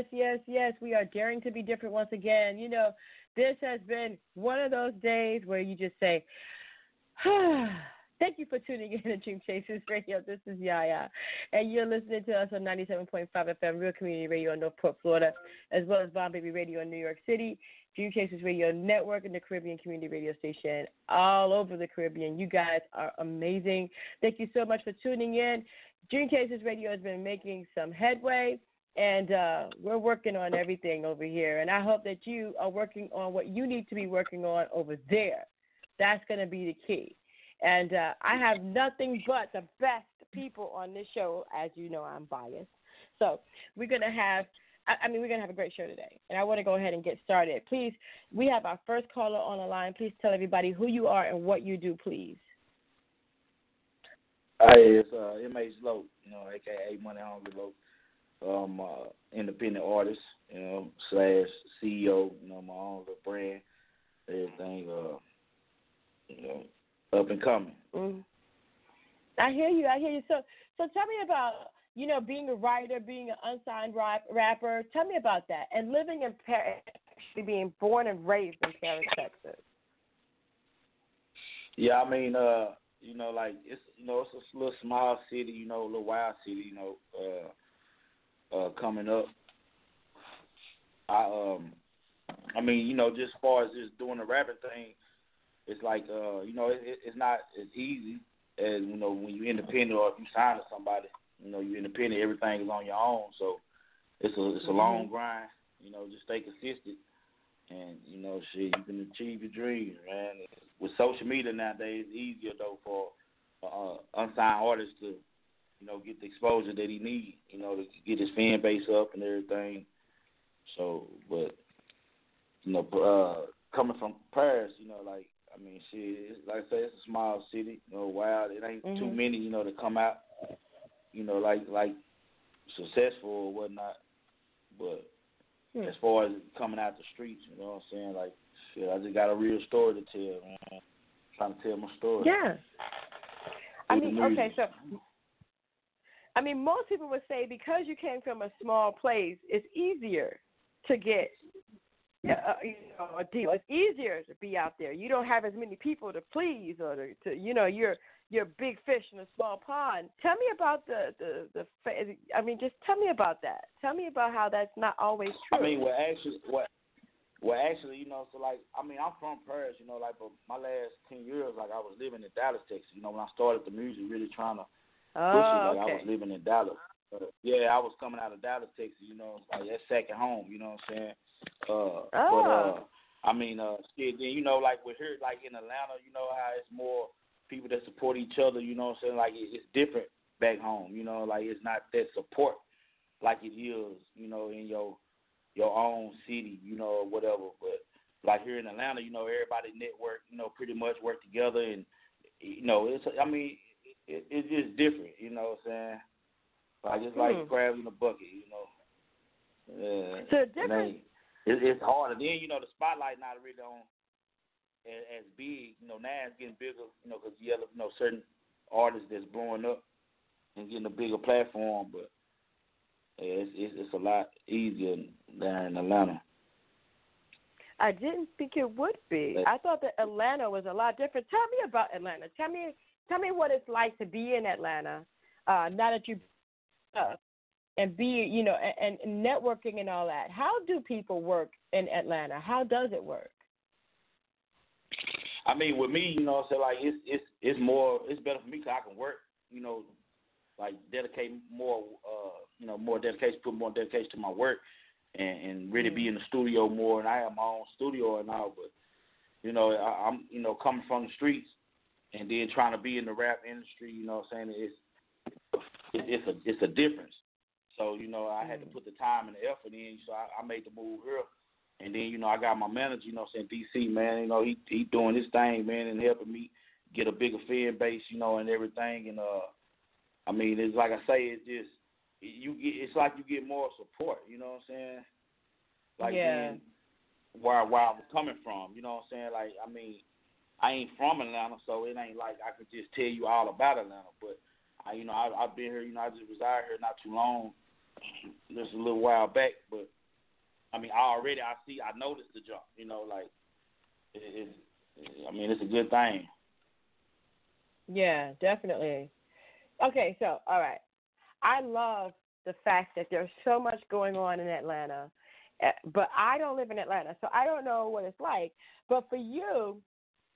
Yes, yes, yes. We are daring to be different once again. You know, this has been one of those days where you just say, Thank you for tuning in to Dream Chasers Radio. This is Yaya, and you're listening to us on 97.5 FM, Real Community Radio in Northport, Florida, as well as Bomb Baby Radio in New York City, Dream Chasers Radio Network, and the Caribbean Community Radio Station all over the Caribbean. You guys are amazing. Thank you so much for tuning in. Dream Chasers Radio has been making some headway and uh, we're working on everything over here. And I hope that you are working on what you need to be working on over there. That's going to be the key. And uh, I have nothing but the best people on this show. As you know, I'm biased. So we're going to have. I mean, we're going to have a great show today, and I want to go ahead and get started. Please, we have our first caller on the line. Please tell everybody who you are and what you do, please. Hi, it's uh, M.H. Loc, you know, aka Money Hungry Loc um, uh, independent artist, you know, slash CEO, you know, my own little brand, everything, uh, you know, up and coming. Mm. I hear you. I hear you. So, so tell me about you know being a writer, being an unsigned rap, rapper. Tell me about that, and living in Paris, actually being born and raised in Paris, Texas. Yeah, I mean, uh, you know, like it's you know it's a little small city, you know, a little wild city, you know. Uh, uh, coming up. I um, I mean, you know, just as far as just doing the rapping thing, it's like uh, you know, it, it's not as easy as you know when you're independent or if you sign to somebody. You know, you're independent, everything is on your own, so it's a it's a mm-hmm. long grind. You know, just stay consistent, and you know, shit, you can achieve your dreams, man. With social media nowadays, it's easier though for uh, unsigned artists to you know, get the exposure that he needs, you know, to get his fan base up and everything. So, but you know, uh, coming from Paris, you know, like I mean, shit, like I said, it's a small city, you know, wild. It ain't mm-hmm. too many, you know, to come out, you know, like like successful or whatnot. But hmm. as far as coming out the streets, you know what I'm saying? Like, shit, I just got a real story to tell, man. I'm trying to tell my story. Yeah. I mean, okay, so I mean, most people would say because you came from a small place, it's easier to get uh, you know a deal. It's easier to be out there. You don't have as many people to please, or to, to you know you're you're big fish in a small pond. Tell me about the the the. I mean, just tell me about that. Tell me about how that's not always true. I mean, well, actually, what. Well, actually, you know, so like, I mean, I'm from Paris, you know, like, but my last ten years, like, I was living in Dallas, Texas. You know, when I started the music, really trying to Oh, like okay. I was living in Dallas. But, yeah, I was coming out of Dallas, Texas. You know, like that second home. You know what I'm saying? Uh, oh. But uh, I mean, uh. Then you know, like we're here, like in Atlanta. You know how it's more people that support each other. You know what I'm saying? Like it's different back home. You know, like it's not that support like it is. You know, in your your own city. You know, or whatever. But like here in Atlanta, you know, everybody network. You know, pretty much work together, and you know, it's. I mean, it, it's just different, you know what I'm saying? Like hmm. it's like crabs in a bucket, you know. Yeah. So different. It, it's harder. Then you know the spotlight not really on as, as big. You know now it's getting bigger. You know because you have you know certain artists that's blowing up and getting a bigger platform, but yeah, it's, it's it's a lot easier down in Atlanta. I didn't think it would be. I thought that Atlanta was a lot different. Tell me about Atlanta. Tell me tell me what it's like to be in Atlanta uh, now that you uh, and be you know and, and networking and all that. How do people work in Atlanta? How does it work? I mean, with me, you know, so like it's it's it's more it's better for me because I can work, you know, like dedicate more, uh, you know, more dedication, put more dedication to my work, and and really mm-hmm. be in the studio more. And I have my own studio and all, but you know, I, I'm you know coming from the streets, and then trying to be in the rap industry, you know what I'm saying? It's it's a it's a difference. So you know, I had to put the time and the effort in. So I, I made the move here, and then you know, I got my manager. You know, what I'm saying DC man. You know, he he doing his thing, man, and helping me get a bigger fan base. You know, and everything. And uh, I mean, it's like I say, it's just you get. It's like you get more support. You know what I'm saying? Like yeah. where where I was coming from. You know what I'm saying? Like I mean, I ain't from Atlanta, so it ain't like I could just tell you all about Atlanta. But I, you know, I, I've been here. You know, I just reside here not too long, just a little while back. But I mean, already I see I noticed the jump. You know, like it, it's. I mean, it's a good thing. Yeah, definitely. Okay, so all right, I love the fact that there's so much going on in Atlanta, eh, but I don't live in Atlanta, so I don't know what it's like. But for you,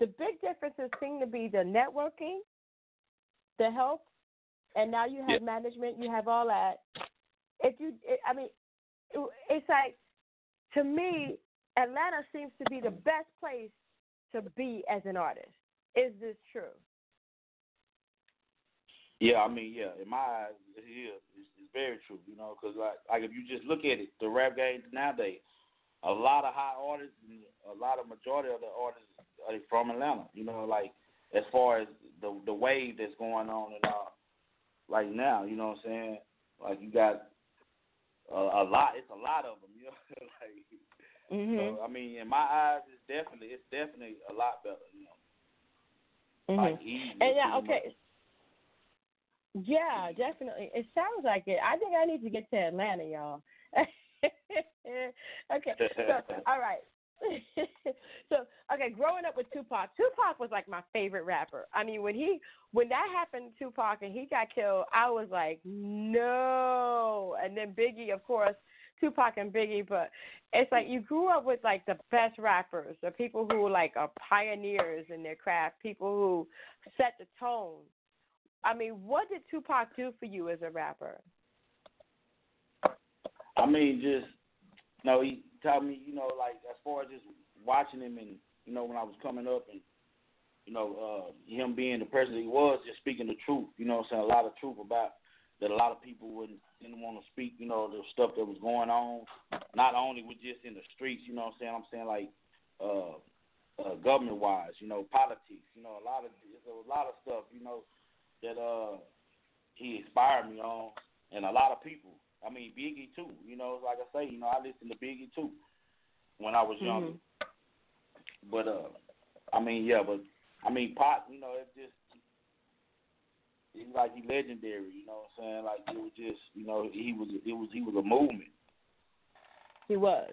the big differences seem to be the networking, the health, and now you have yeah. management, you have all that. If you, it, I mean, it, it's like to me, Atlanta seems to be the best place to be as an artist. Is this true? Yeah, I mean, yeah, in my eyes, it is. It's, it's very true, you know, because like, like if you just look at it, the rap game nowadays, a lot of high artists and a lot of majority of the artists are from Atlanta. You know, like as far as the the wave that's going on and uh, like now, you know what I'm saying? Like you got a, a lot. It's a lot of them. You know, like mm-hmm. so. I mean, in my eyes, it's definitely it's definitely a lot better. You know, mm-hmm. like easy. And yeah, okay. Yeah, definitely. It sounds like it. I think I need to get to Atlanta, y'all. okay, so all right. so okay, growing up with Tupac, Tupac was like my favorite rapper. I mean, when he when that happened to Tupac and he got killed, I was like, no. And then Biggie, of course, Tupac and Biggie, but it's like you grew up with like the best rappers, the people who like are pioneers in their craft, people who set the tone. I mean, what did Tupac do for you as a rapper? I mean, just no, he taught me, you know, like as far as just watching him and you know when I was coming up and you know uh, him being the person he was, just speaking the truth. You know, saying a lot of truth about that a lot of people wouldn't didn't want to speak. You know, the stuff that was going on, not only with just in the streets. You know, what I'm saying I'm saying like uh, uh, government wise. You know, politics. You know, a lot of a lot of stuff. You know that uh, he inspired me on, and a lot of people. I mean, Biggie too. You know, like I say, you know, I listened to Biggie too when I was younger. Mm-hmm. But uh, I mean, yeah, but I mean, Pop, you know, it just he's like he legendary. You know what I'm saying? Like it was just, you know, he was it was he was a movement. He was,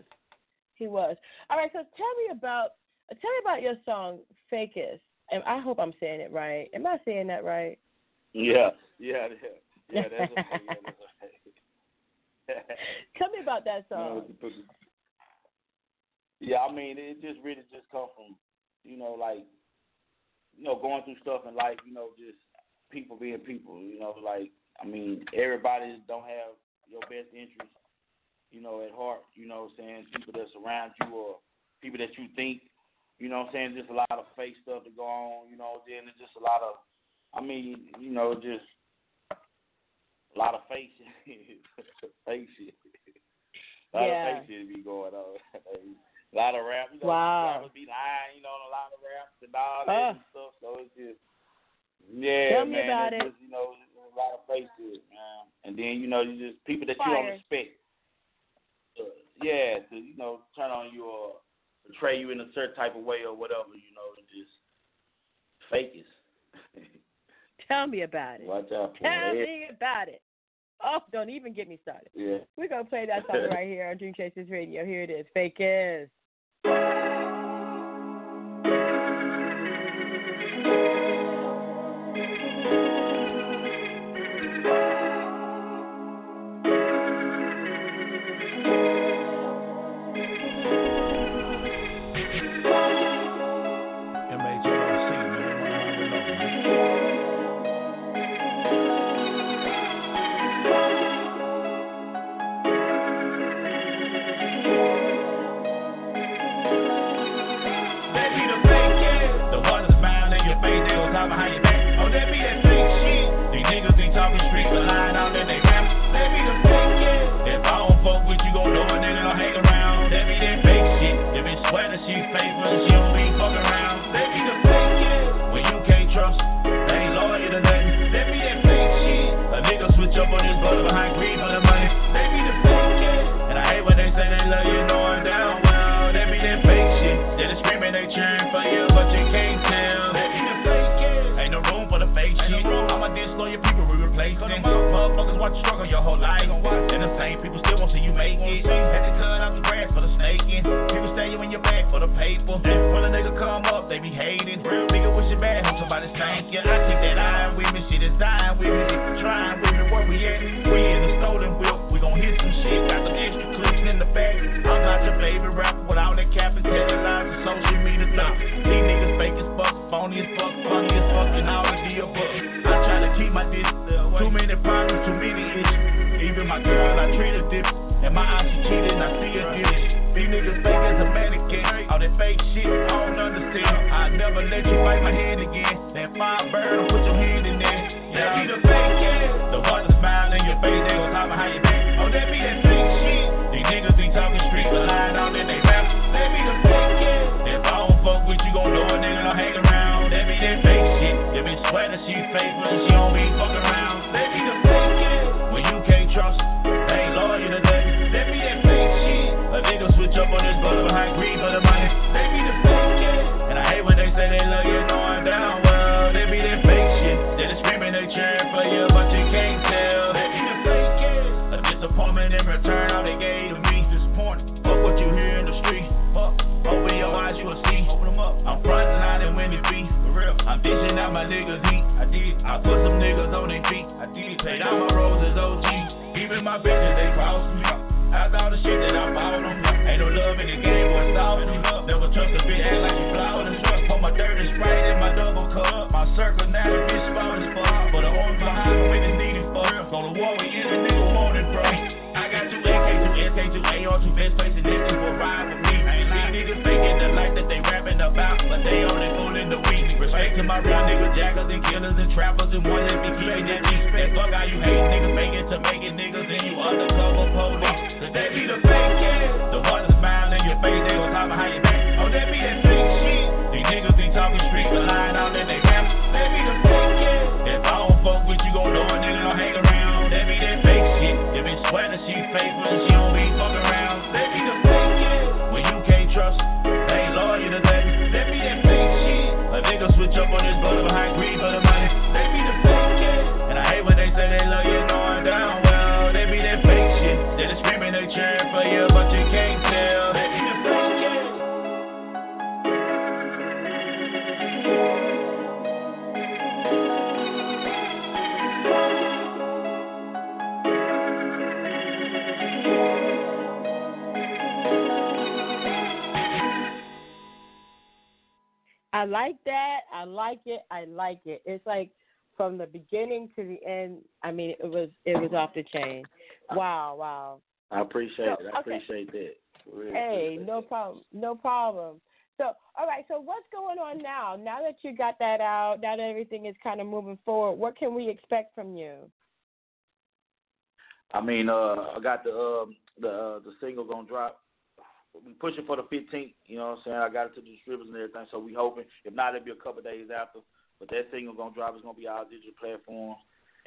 he was. All right, so tell me about tell me about your song "Fakest." And I hope I'm saying it right. Am I saying that right? Yeah, yeah, yeah. Yeah, that's okay. Yeah, that's okay. Tell me about that song. Yeah, I mean, it just really just come from, you know, like, you know, going through stuff in life, you know, just people being people, you know, like, I mean, everybody don't have your best interest, you know, at heart, you know what I'm saying? People that surround you or people that you think, you know what I'm saying? Just a lot of fake stuff to go on, you know, then it's just a lot of, I mean, you know, just a lot of fake shit. fake shit. A lot yeah. of fake shit be going on. a lot of rap, you know, wow. rappers be lying, you know, a lot of raps and all that uh. and stuff. So it's just, yeah, Tell man. me about it's it. Just, you know, a lot of fake shit, man. And then you know, you just people that Fire. you don't expect. Uh, yeah, to you know, turn on you or portray you in a certain type of way or whatever, you know, and just fake it. Tell me about it. Watch out Tell me about it. Oh, don't even get me started. Yeah. We're gonna play that song right here on Dream Chasers Radio. Here it is. Fakest. MHLC, whole life. And the same people still won't see you make it. Had to cut out the grass for the snaking. People stay you in your back for the paper. When a nigga come up, they be hating. Nigga wish it bad, hope somebody thank you. I take that iron with me, is dying with me. Trying with me, where we at? We in the stolen whip. We gon' hit some shit. Got some extra clips in the back. I'm not your favorite rapper with all that cap and telling lies and social media stuff. These niggas fake as fuck, phony as fuck, funny as fuck, and all the above. I try to keep my distance. Too many problems, too my girl, I treat her different. And my eyes, she cheated, I see her get. These niggas fake as a mannequin. All that fake shit, I don't understand. I never let you fight my hand again. That fire burn, put your hand in there. That be the fake I put some niggas on their feet. I. Paid out my roses OG. Even my bitches, they cross me. Up. After all the shit that I bought them. Ain't no love in the game, what's all in love? Never trust a bitch, act like you flawed and stuff. Put my dirty sprite in my double cup. My circle now, the bitch spot is fuck. But the arms behind me when it's needed for. Go to war with any nigga wanted, bro. I got two AK, two SK, two AR, two best places, this will ride with me. These niggas faking the life that they rapping about, but they only fooling the weak. Respect to my real niggas, jackers and killers and trappers and ones that be keeping that beat. That fuck how you hate niggas, making to making niggas, and you undercover police. Cause they be the fake kids, the ones that smile in your face, they gon' talk behind your back. Oh, that be that fake shit. These niggas be talking street, but lying out in. They I like that. I like it. I like it. It's like from the beginning to the end. I mean, it was it was off the chain. Wow, wow. I appreciate So, it. I okay. appreciate that. Really Hey, appreciate no that. problem. No problem. So, all right. So, what's going on now? Now that you got that out, now that everything is kind of moving forward, what can we expect from you? I mean, uh, I got the um, the uh, the single gonna drop. We pushing for the 15th. You know what I'm saying? I got it to the distributors and everything, so we hoping. If not, it'll be a couple days after. But that single gonna drop. It's gonna be our digital platforms.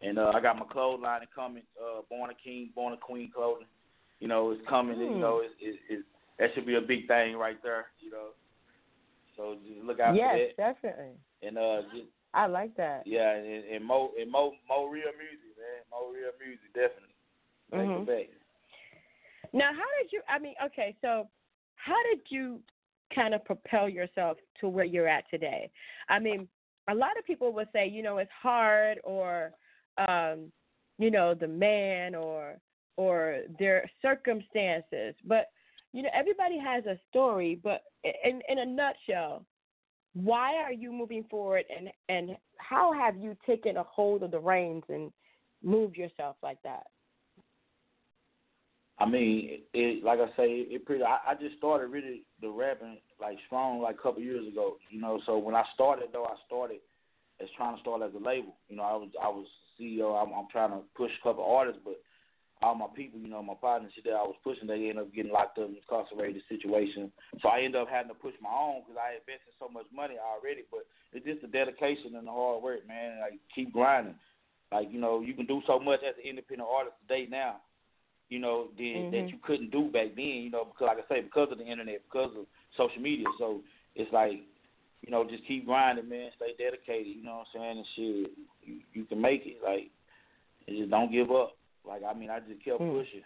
And uh, I got my clothing line coming. Uh, Born a King, Born a Queen clothing. You know, it's coming. and, You Hmm. know, it's, it's, it's that should be a big thing right there. You know. So just look out yes, for that. Yes, definitely. And uh, just, I like that. yeah, and, and more and more more real music, man. More real music, definitely. Take Mhm. it back. Now, how did you? I mean, okay, so how did you kind of propel yourself to where you're at today? I mean, a lot of people would say, you know, it's hard, or, um, you know, the man, or or their circumstances. But you know, everybody has a story. But in in a nutshell, why are you moving forward, and and how have you taken a hold of the reins and moved yourself like that? I mean, it, like I say, it pretty. I, I just started really the rapping like strong like a couple years ago. You know, so when I started though, I started as trying to start as a label. You know, I was I was CEO. I'm, I'm trying to push a couple artists, but all my people, you know, my partners that I was pushing, they ended up getting locked up, incarcerated situation. So I ended up having to push my own because I invested so much money already. But it's just the dedication and the hard work, man. Like keep grinding. Like you know, you can do so much as an independent artist today now. You know, that Mhm. that you couldn't do back then. You know, because like I say, because of the internet, because of social media. So it's like, you know, just keep grinding, man. Stay dedicated. You know what I'm saying? And shit, you, you can make it. Like, and just don't give up. Like I mean, I just kept Mm. pushing.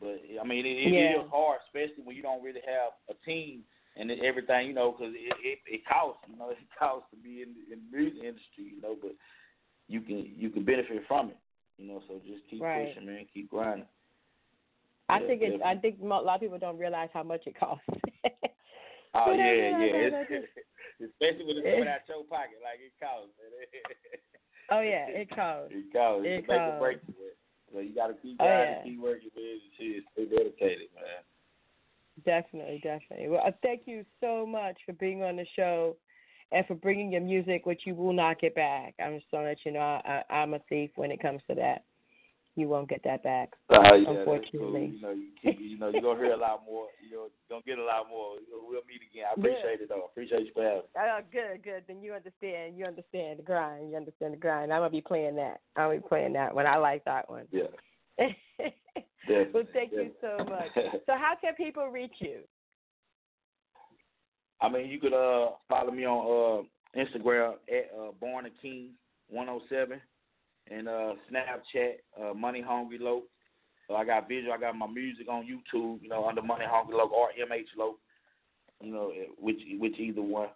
But I mean, it, it Yeah. is hard, especially when you don't really have a team and it- everything, you know, because it, it it costs, you know, it costs to be in in the music industry, you know, but you can you can benefit from it, you know. So just keep Right. pushing, man, keep grinding. I think it's. I think a lot of people don't realize how much it costs. Oh I yeah, yeah, it's, especially when it's coming out your pocket, like it costs, oh yeah, it costs. it costs. It It can make costs. or break you. man. So you got to keep Oh, grinding, yeah. keep working, man. and Shit, stay dedicated, man. Definitely, definitely. Well, uh, thank you so much for being on the show and for bringing your music, which you will not get back. I'm just going to let you know I, I, I'm a thief when it comes to that. You won't get that back. Oh yeah, that's cool. Unfortunately. You know, you keep, you know, you're gonna hear a lot more. You know, gonna get a lot more. We'll meet again. I appreciate it though. Appreciate you for having. me. Oh, good, good. Then you understand. You understand the grind. You understand the grind. I'm gonna be playing that. I'm gonna be playing that one. I like that one. Yeah. well, thank you so much. So, how can people reach you? I mean, you could uh follow me on uh Instagram at uh, Born a King 107 and uh Snapchat uh Money Hungry Low. So I got visual. I got my music on YouTube. You know, under Money Hungry Low or MH Low. You know, eh, which which either one.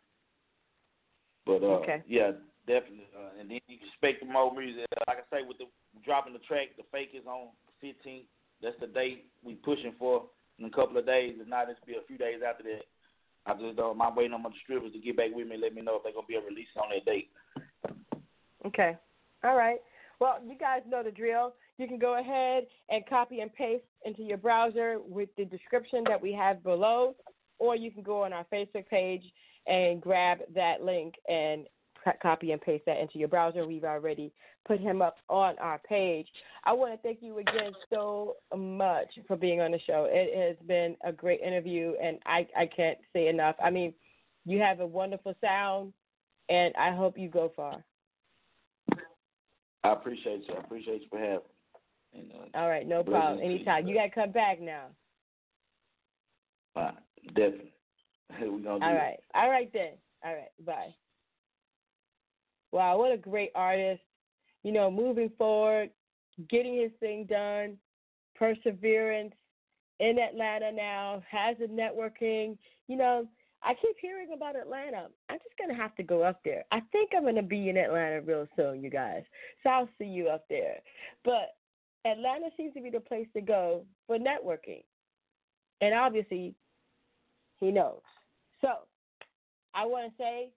But uh, Okay. yeah, definitely. Uh, and then you can expect more music. Like I say, with the dropping the track, the fake is on 15th. That's the date we pushing for in a couple of days. If not, it's be a few days after that. I just uh, I'm waiting on my distributors to get back with me and let me know if they're gonna be a release on that date. Okay. All right. Well, you guys know the drill. You can go ahead and copy and paste into your browser with the description that we have below, or you can go on our Facebook page and grab that link and copy and paste that into your browser. We've already put him up on our page. I want to thank you again so much for being on the show. It has been a great interview, and I, I can't say enough. I mean, you have a wonderful sound, and I hope you go far. I appreciate you. I appreciate you for having me. And, uh, All right, no problem. you, Anytime. You got to come back now. uh, definitely. we gonna do All it. right. All right then. All right. Bye. Wow, what a great artist. You know, moving forward, getting his thing done, perseverance in Atlanta now, has the networking. You know, I keep hearing about Atlanta. I'm just to have to go up there. I think I'm to be in Atlanta real soon, you guys. So I'll see you up there. But Atlanta seems to be the place to go for networking. And obviously, he knows. So I want to say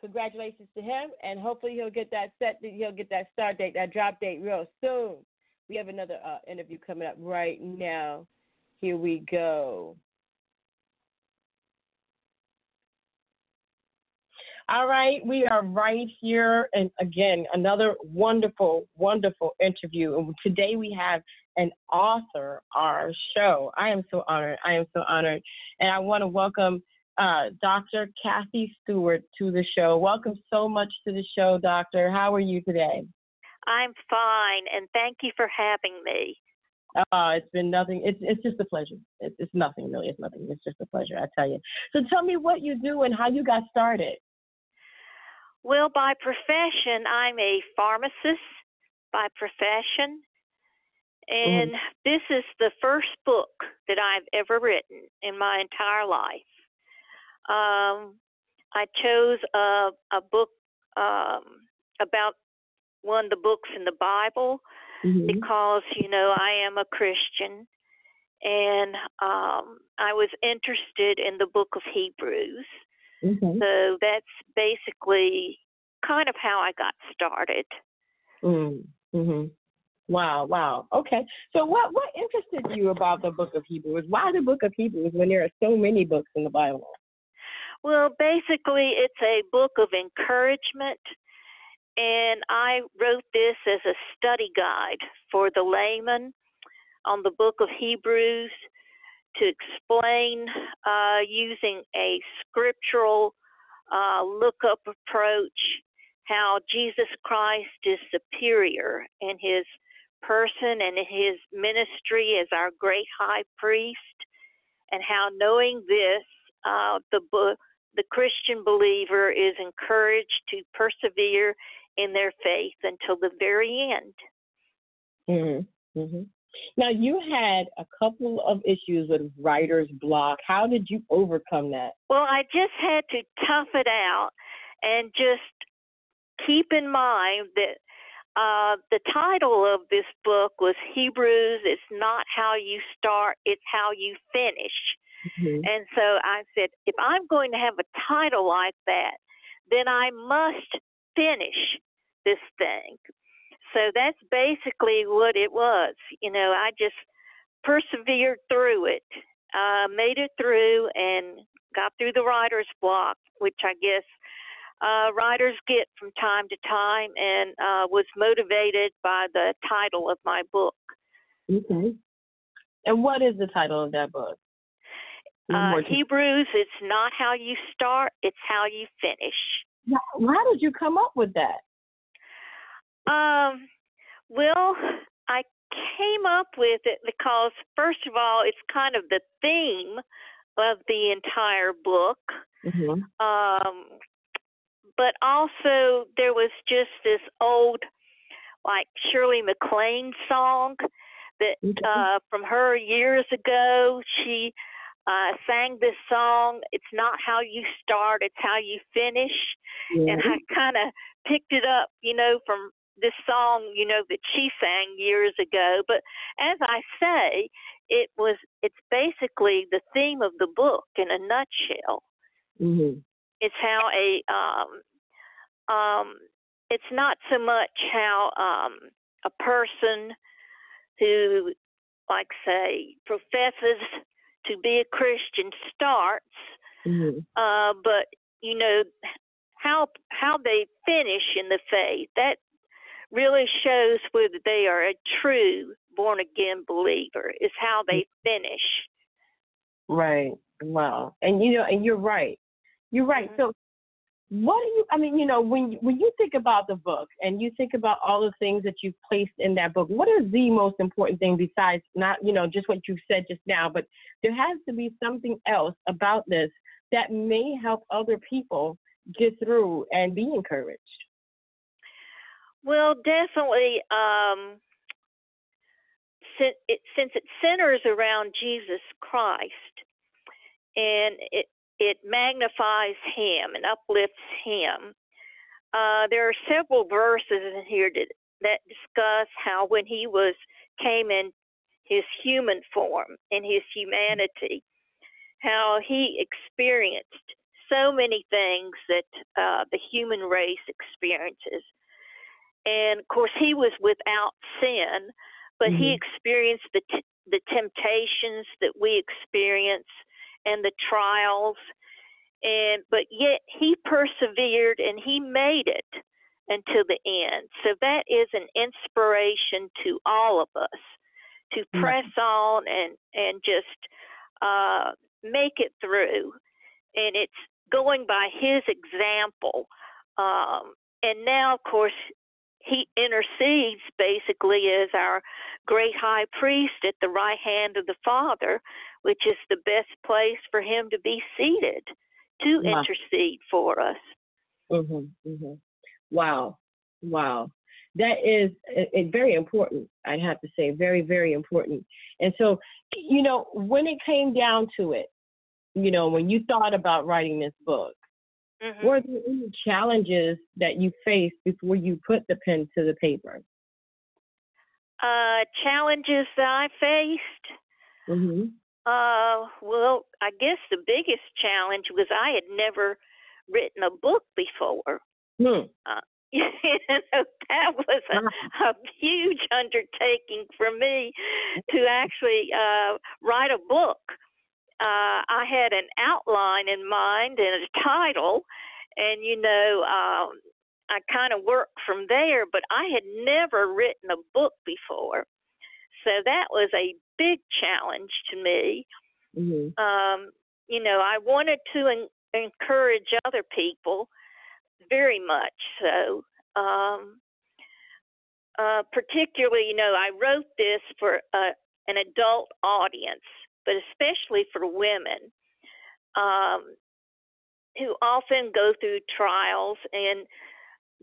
congratulations to him, and hopefully he'll get that set. He'll get that start date, that drop date, real soon. We have another uh, interview coming up right now. Here we go. All right, we are right here, and again, another wonderful, wonderful interview. And today we have an author our show. I am so honored. I am so honored, and I want to welcome uh, Dr. Kathy Stewart to the show. Welcome so much to the show, Doctor. How are you today? I'm fine, and thank you for having me. Uh, it's been nothing. It's it's just a pleasure. It's it's nothing really. It's nothing. It's just a pleasure. I tell you. So tell me what you do and how you got started. Well, by profession, I'm a pharmacist by profession, and this is the first book that I've ever written in my entire life. Um, I chose a, a book um, about one of the books in the Bible Mm-hmm. because you know I am a Christian, and um, I was interested in the book of Hebrews. Okay. So that's basically kind of how I got started. Mm-hmm. Wow. Wow. Okay. So what what interested you about the Book of Hebrews? Why the Book of Hebrews when there are so many books in the Bible? Well, basically, it's a book of encouragement, and I wrote this as a study guide for the layman on the book of Hebrews to explain uh, using a scriptural uh, lookup approach how Jesus Christ is superior in his person and in his ministry as our great high priest, and how knowing this, uh, the the Christian believer is encouraged to persevere in their faith until the very end. Mm-hmm. Mm-hmm. Now, you had a couple of issues with writer's block. How did you overcome that? Well, I just had to tough it out and just keep in mind that uh, the title of this book was Hebrews. It's not how you start, it's how you finish. Mm-hmm. And so I said, if I'm going to have a title like that, then I must finish this thing. So that's basically what it was. You know, I just persevered through it, uh, made it through, and got through the writer's block, which I guess uh, writers get from time to time, and uh, was motivated by the title of my book. Okay. And what is the title of that book? Uh, Hebrews, it's not how you start, it's how you finish. Why did you come up with that? Um, well, I came up with it because, first of all, it's kind of the theme of the entire book. Mm-hmm. Um, but also, there was just this old, like Shirley MacLaine song that uh, from her years ago. She uh, sang this song. It's not how you start, it's how you finish. Mm-hmm. And I kind of picked it up, you know, from this song, you know, that she sang years ago. But as I say, it was it's basically the theme of the book in a nutshell. Mm-hmm. It's how a um um it's not so much how um a person who like say professes to be a Christian starts mm-hmm. uh but you know how how they finish in the faith that really shows whether they are a true born again believer is how they finish. Right. Wow. And you know, and you're right. You're right. Mm-hmm. So what do you I mean, you know, when when you think about the book and you think about all the things that you've placed in that book, what is the most important thing besides not, you know, just what you said just now, but there has to be something else about this that may help other people get through and be encouraged. Well, definitely. Um, since it, since it centers around Jesus Christ, and it it magnifies Him and uplifts Him. Uh, there are several verses in here that, that discuss how when He was came in His human form, in His humanity, how He experienced so many things that uh, the human race experiences and of course he was without sin but mm-hmm. he experienced the t- the temptations that we experience and the trials and but yet he persevered and he made it until the end so that is an inspiration to all of us to mm-hmm. press on and and just uh make it through and it's going by his example um and now of course he intercedes basically as our great high priest at the right hand of the Father, which is the best place for him to be seated to wow. intercede for us. Mm-hmm, mm-hmm. Wow, wow. That is it, it, very important, I have to say, very, very important. And so, you know, when it came down to it, you know, when you thought about writing this book, Mm-hmm. Were there any challenges that you faced before you put the pen to the paper? Uh, challenges that I faced. Mm-hmm. Uh, well, I guess the biggest challenge was I had never written a book before. Hmm. Uh, you know, that was a, a huge undertaking for me to actually uh, write a book uh, I had an outline in mind and a title, and you know, um, I kind of worked from there. But I had never written a book before, so that was a big challenge to me. Mm-hmm. Um, you know, I wanted to en- encourage other people very much so. Um, uh, particularly, you know, I wrote this for uh, an adult audience, but especially for women um, who often go through trials and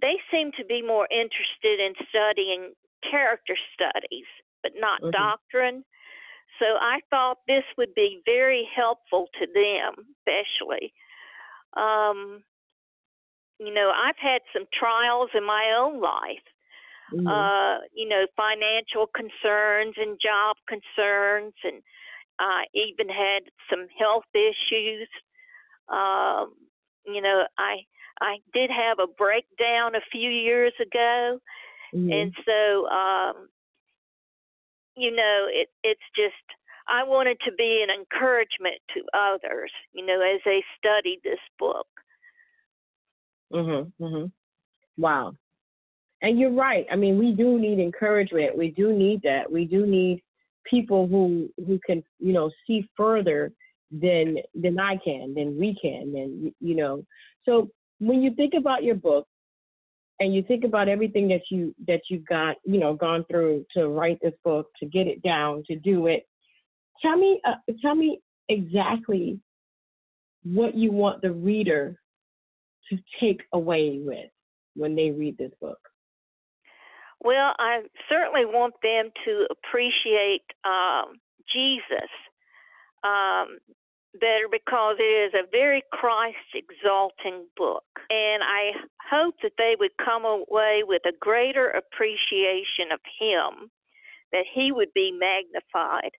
they seem to be more interested in studying character studies, but not Mhm. doctrine. So I thought this would be very helpful to them, especially. Um, you know, I've had some trials in my own life. Mhm. Uh, you know, financial concerns and job concerns, and I even had some health issues. Um, you know, I I did have a breakdown a few years ago, Mhm. and so um, you know, it it's just I wanted to be an encouragement to others, you know, as they study this book. Mhm. Mhm. Wow. And you're right. I mean, we do need encouragement. We do need that. We do need people who who can, you know, see further than than I can, than we can, and you know. So when you think about your book and you think about everything that you that you've got, you know, gone through to write this book, to get it down, to do it, tell me uh, tell me exactly what you want the reader to take away with when they read this book? Well, I certainly want them to appreciate um, Jesus um, better because it is a very Christ exalting book. And I hope that they would come away with a greater appreciation of Him, that He would be magnified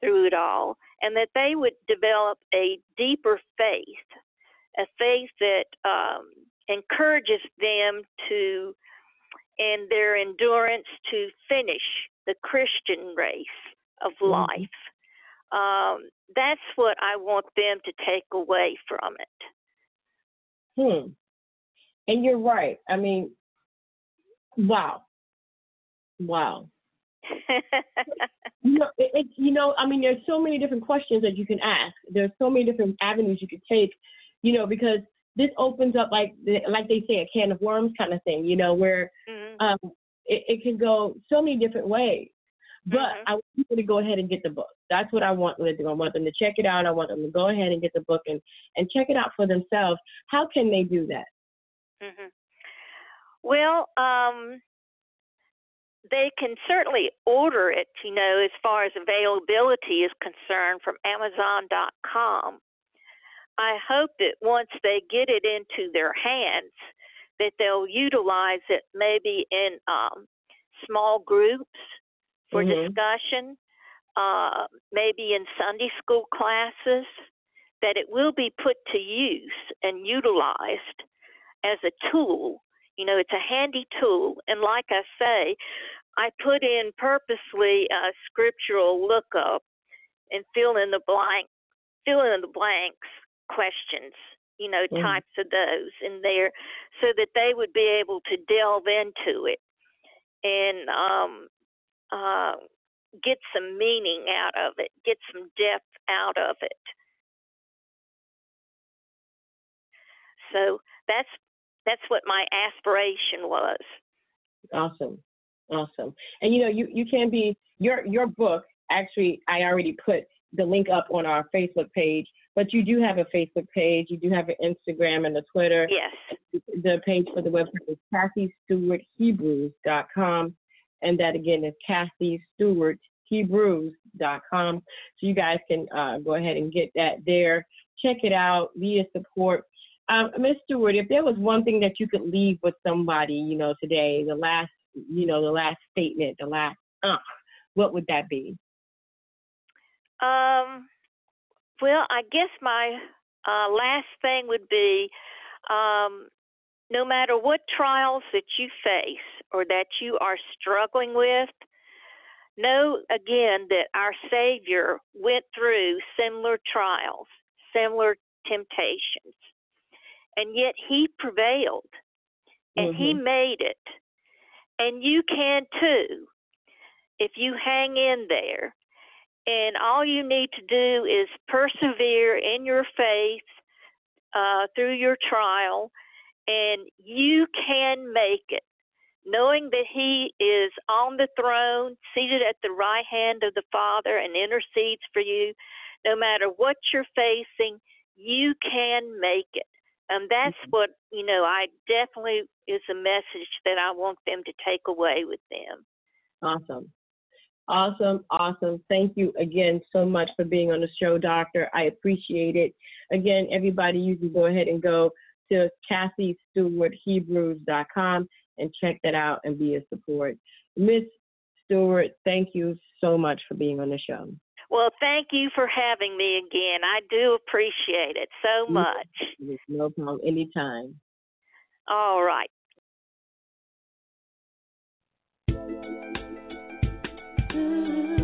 through it all, and that they would develop a deeper faith, a faith that um, encourages them to and their endurance to finish the Christian race of Mhm. life. Um, that's what I want them to take away from it. Hmm. And you're right. I mean, wow. Wow. You know, it, it, you know, I mean, there's so many different questions that you can ask. There's so many different avenues you could take, you know, because this opens up like like they say a can of worms kind of thing, you know, where Mhm. um, it, it can go so many different ways. But Mhm. I want people to go ahead and get the book. That's what I want them to do. I want them to check it out. I want them to go ahead and get the book and, and check it out for themselves. How can they do that? hmm Well, um, they can certainly order it, you know, as far as availability is concerned from Amazon.com. I hope that once they get it into their hands, that they'll utilize it maybe in um, small groups for Mhm. discussion, uh, maybe in Sunday school classes, that it will be put to use and utilized as a tool. You know, it's a handy tool. And like I say, I put in purposely a scriptural lookup and fill in the blank, fill in the blanks questions, you know, Mhm. types of those in there so that they would be able to delve into it and um, uh, get some meaning out of it, get some depth out of it. So that's that's what my aspiration was. Awesome. Awesome. And you know, you, you can be your your book, actually I already put the link up on our Facebook page, but you do have a Facebook page, you do have an Instagram and a Twitter. Yes. The page for the website is KathyStewartHebrews.com. And that again is KathyStewartHebrews.com. So you guys can uh, go ahead and get that there. Check it out, be a support. Um, Ms. Stewart, if there was one thing that you could leave with somebody, you know, today, the last, you know, the last statement, the last, uh, what would that be? Um, well, I guess my uh, last thing would be um, no matter what trials that you face or that you are struggling with, know again that our Savior went through similar trials, similar temptations, and yet He prevailed and He Mhm. made it. And you can too if you hang in there and all you need to do is persevere in your faith uh, through your trial and you can make it. Knowing that He is on the throne, seated at the right hand of the Father, and intercedes for you, no matter what you're facing, you can make it. And that's mm-hmm. what, you know, I definitely is a message that I want them to take away with them. Awesome. Awesome, awesome. Thank you again so much for being on the show, Doctor. I appreciate it. Again, everybody, you can go ahead and go to KathyStewartHebrews.com and check that out and be a support. Miss Stewart, thank you so much for being on the show. Well, thank you for having me again. I do appreciate it so much. No problem. Anytime. All right. Mm-hmm.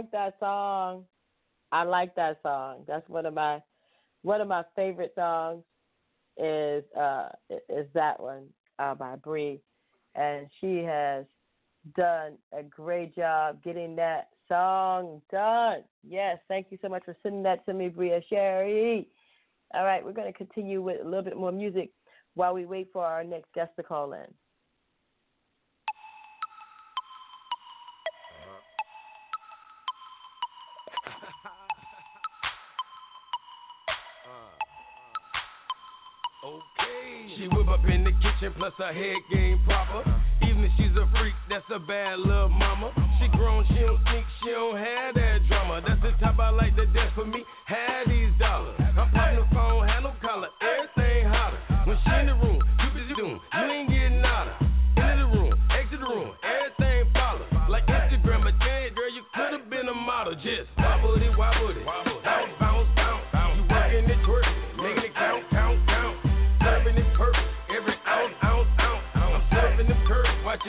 like that song. I like that song. That's one of my one of my favorite songs is uh is that one uh, by Bree, and she has done a great job getting that song done. Yes, thank you so much for sending that to me, Bria Sherry. All right, we're going to continue with a little bit more music while we wait for our next guest to call in. She whip up in the kitchen, plus her head game proper. Even if she's a freak, that's a bad little mama. She grown, she don't sneak, she don't have that drama. That's the type I like the best for me. had these dollars. I'm popping the phone, handle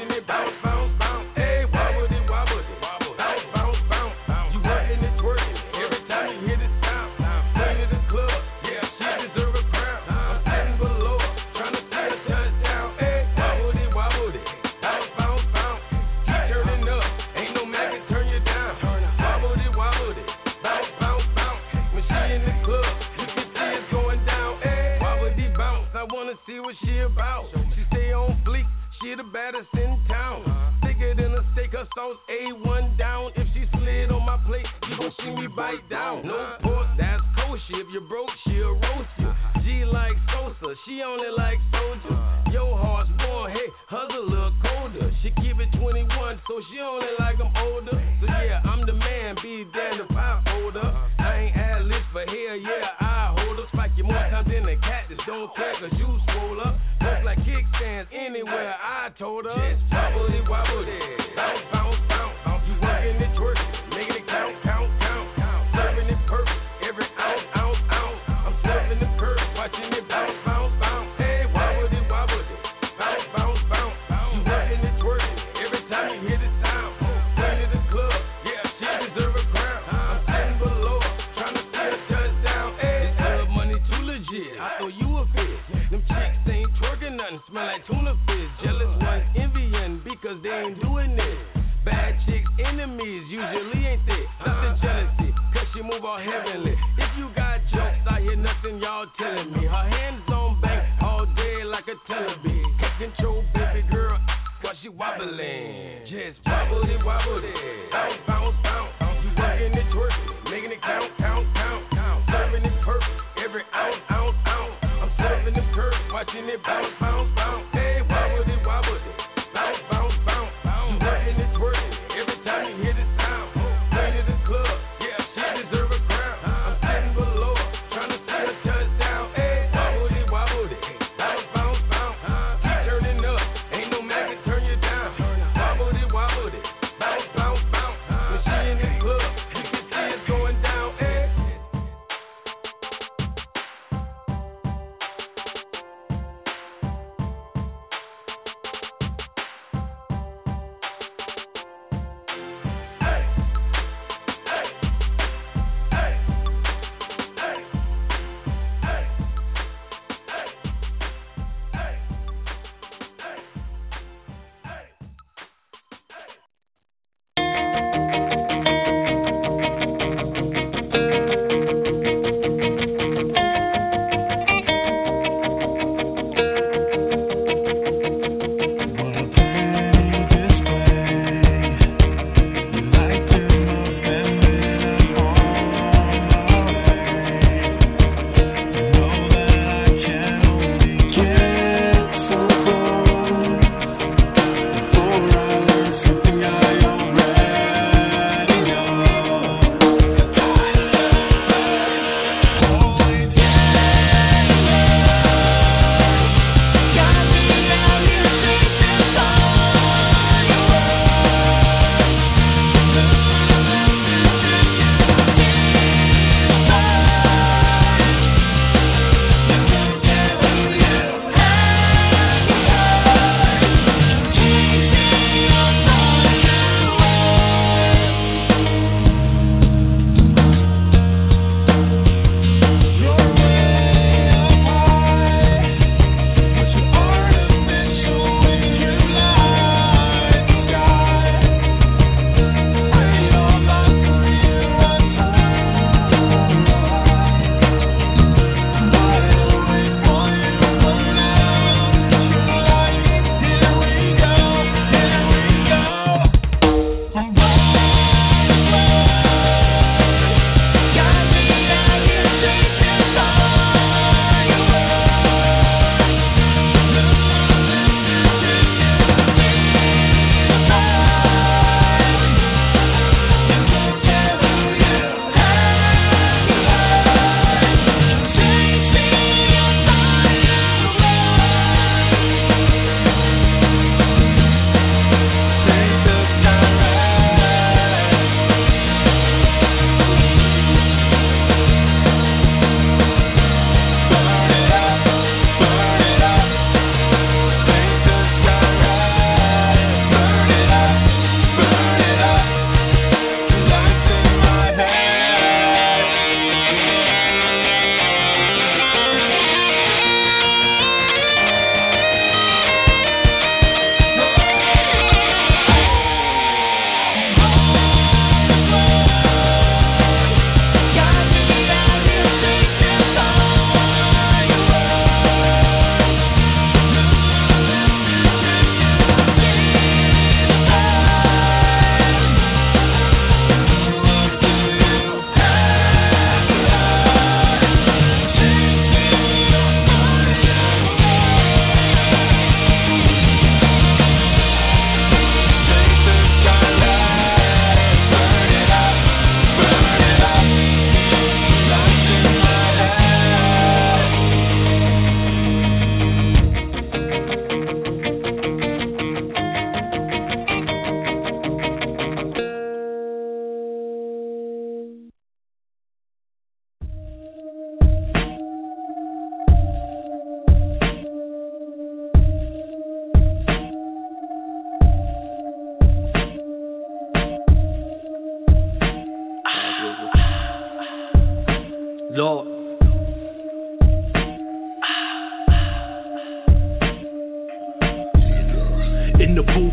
watching it bounce.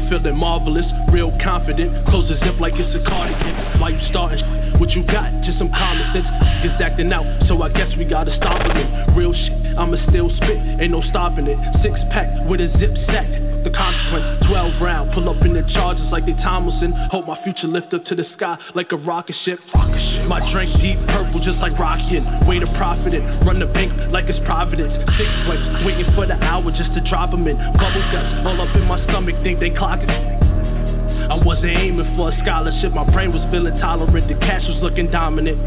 Feeling marvelous, real confident. Close the zip like it's a cardigan. Why you starting? What you got? Just some common sense. It's acting out, so I guess we gotta stop him. Real shit, I'ma still spit, ain't no stopping it. Six pack with a zip sack. The consequence, 12 round. Pull up in the charges like they Tomlinson. Hope my future lift up to the sky like a rocket ship. My drink deep purple just like rockin'. Way to profit it. Run the bank like it's Providence. Six blanks, waiting for the hour just to drop them in. Bubble guts all up in my stomach think they clocking. I wasn't aiming for a scholarship, my brain was feeling tolerant, the cash was looking dominant.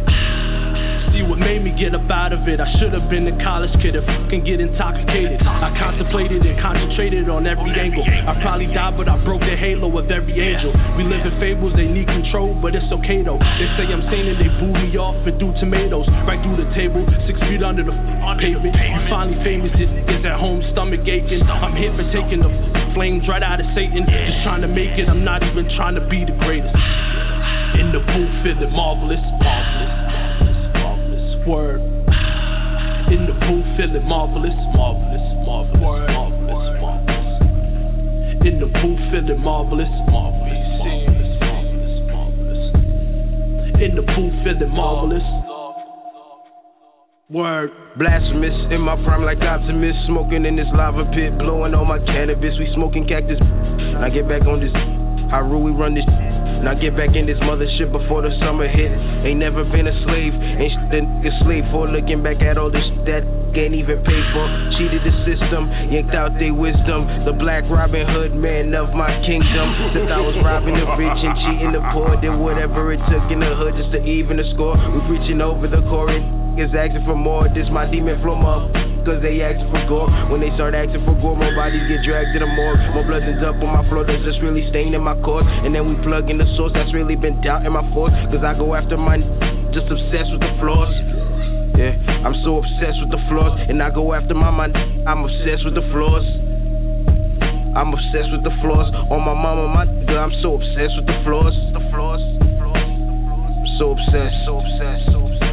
See what made me get up out of it. I should have been a college kid if fucking get intoxicated. I contemplated and concentrated on every angle. I probably died, but I broke the halo of every angel. We live in fables, they need control, but it's okay though. They say I'm sane and they boo me off and do tomatoes right through the table, six feet under the pavement. You finally famous, it is at home, stomach aching. I'm here for taking the flames right out of Satan. Just trying to make it, I'm not even trying to be the greatest. In the booth, feeling marvelous, marvelous word. In the booth, feeling marvelous, marvelous, marvelous, word. marvelous, marvelous. In the booth, feeling marvelous, marvelous, marvelous, marvelous, marvelous. In the booth, feeling marvelous. Word. Blasphemous in my prime like optimist. Smoking in this lava pit, blowing all my cannabis. We smoking cactus. I get back on this. How we run this. Now get back in this mothership before the summer hit. Ain't never been a slave, ain't shit a slave for. Looking back at all this that ain't even paid for. Cheated the system, yanked out their wisdom. The black Robin Hood man of my kingdom. Since I was robbing the rich and cheating the poor, did whatever it took in the hood just to even the score. We preaching over the core is asking for more. This my demon flow up. Cause they asking for gore. When they start asking for gore, more bodies get dragged to the morgue. More blood ends up on my floor that's just really staying in my core. And then we plug in the source that's really been doubt in my force. Cause I go after my just obsessed with the flaws. Yeah, I'm so obsessed with the flaws. And I go after my mind, I'm obsessed with the flaws. I'm obsessed with the flaws. On my mama, my nigga, I'm so obsessed with the flaws. The flaws. I'm so obsessed, so obsessed, so obsessed,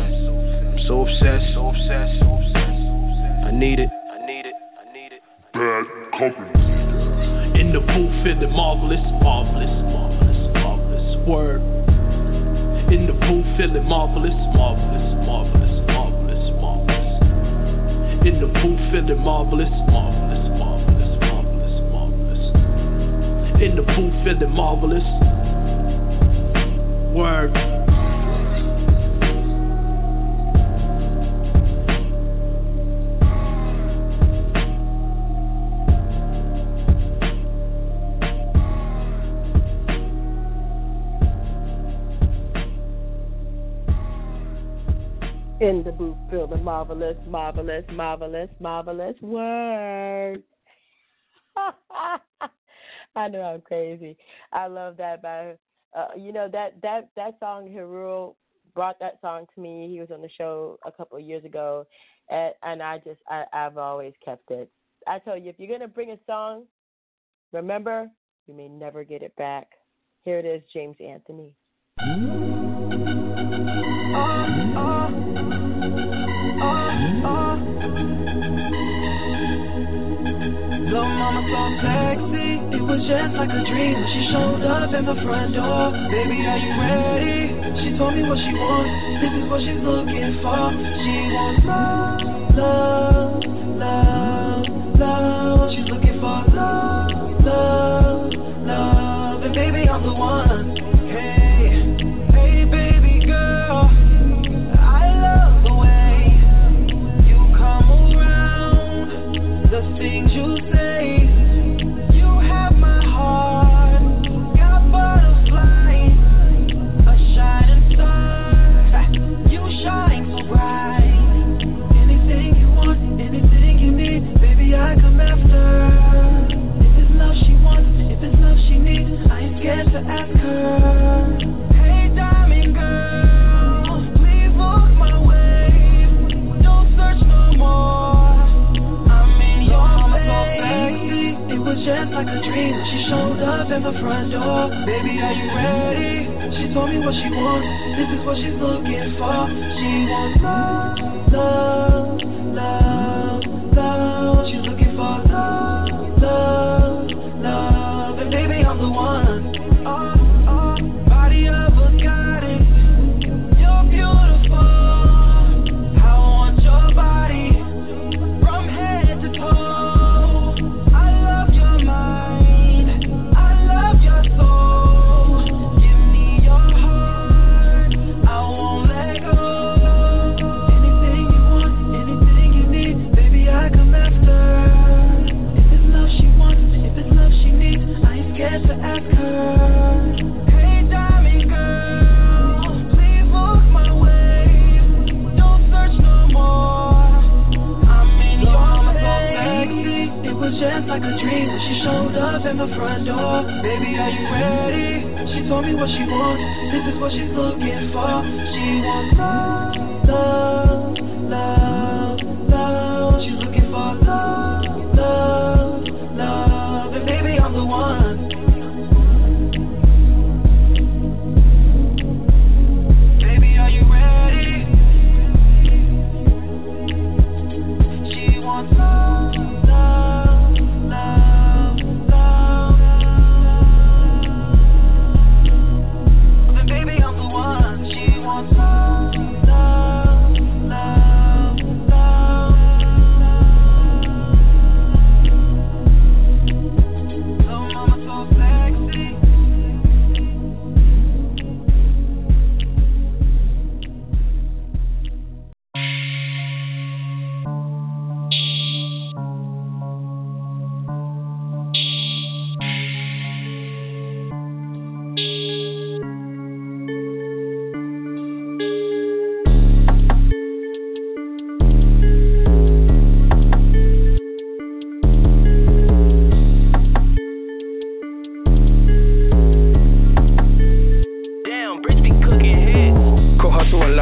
so obsessed, so obsessed, so obsessed. I need it. I need it. I need it. Bad company. In the booth, feeling marvelous, marvelous, marvelous, marvelous. Word. In the booth, feeling marvelous, marvelous, marvelous, marvelous, marvelous. In the booth, feeling marvelous, marvelous, marvelous, marvelous, marvelous. In the booth, feeling marvelous. Word. In the booth feeling marvelous, marvelous, marvelous, marvelous word. I know I'm crazy. I love that by uh, you know that that that song Hero brought that song to me. He was on the show a couple of years ago, and and I just I, I've always kept it. I tell you, if you're gonna bring a song, remember you may never get it back. Here it is, James Anthony. Little mama Oh, oh. just like a dream when she showed up at my front door. Baby, are you ready? She told me what she wants, this is what she's looking for. She wants love, love, love, love. She's looking for love, love, love, and baby, I'm the one. Just like a dream. She showed up at my front door. Baby, are you ready? She told me what she wants. This is what she's looking for. She wants love, love, love, love. She's looking for love, love, a dream when she showed up at the front door. Baby, are you ready? She told me what she wants. This is what she's looking for. She wants love, love, love, love. She's looking for love, love.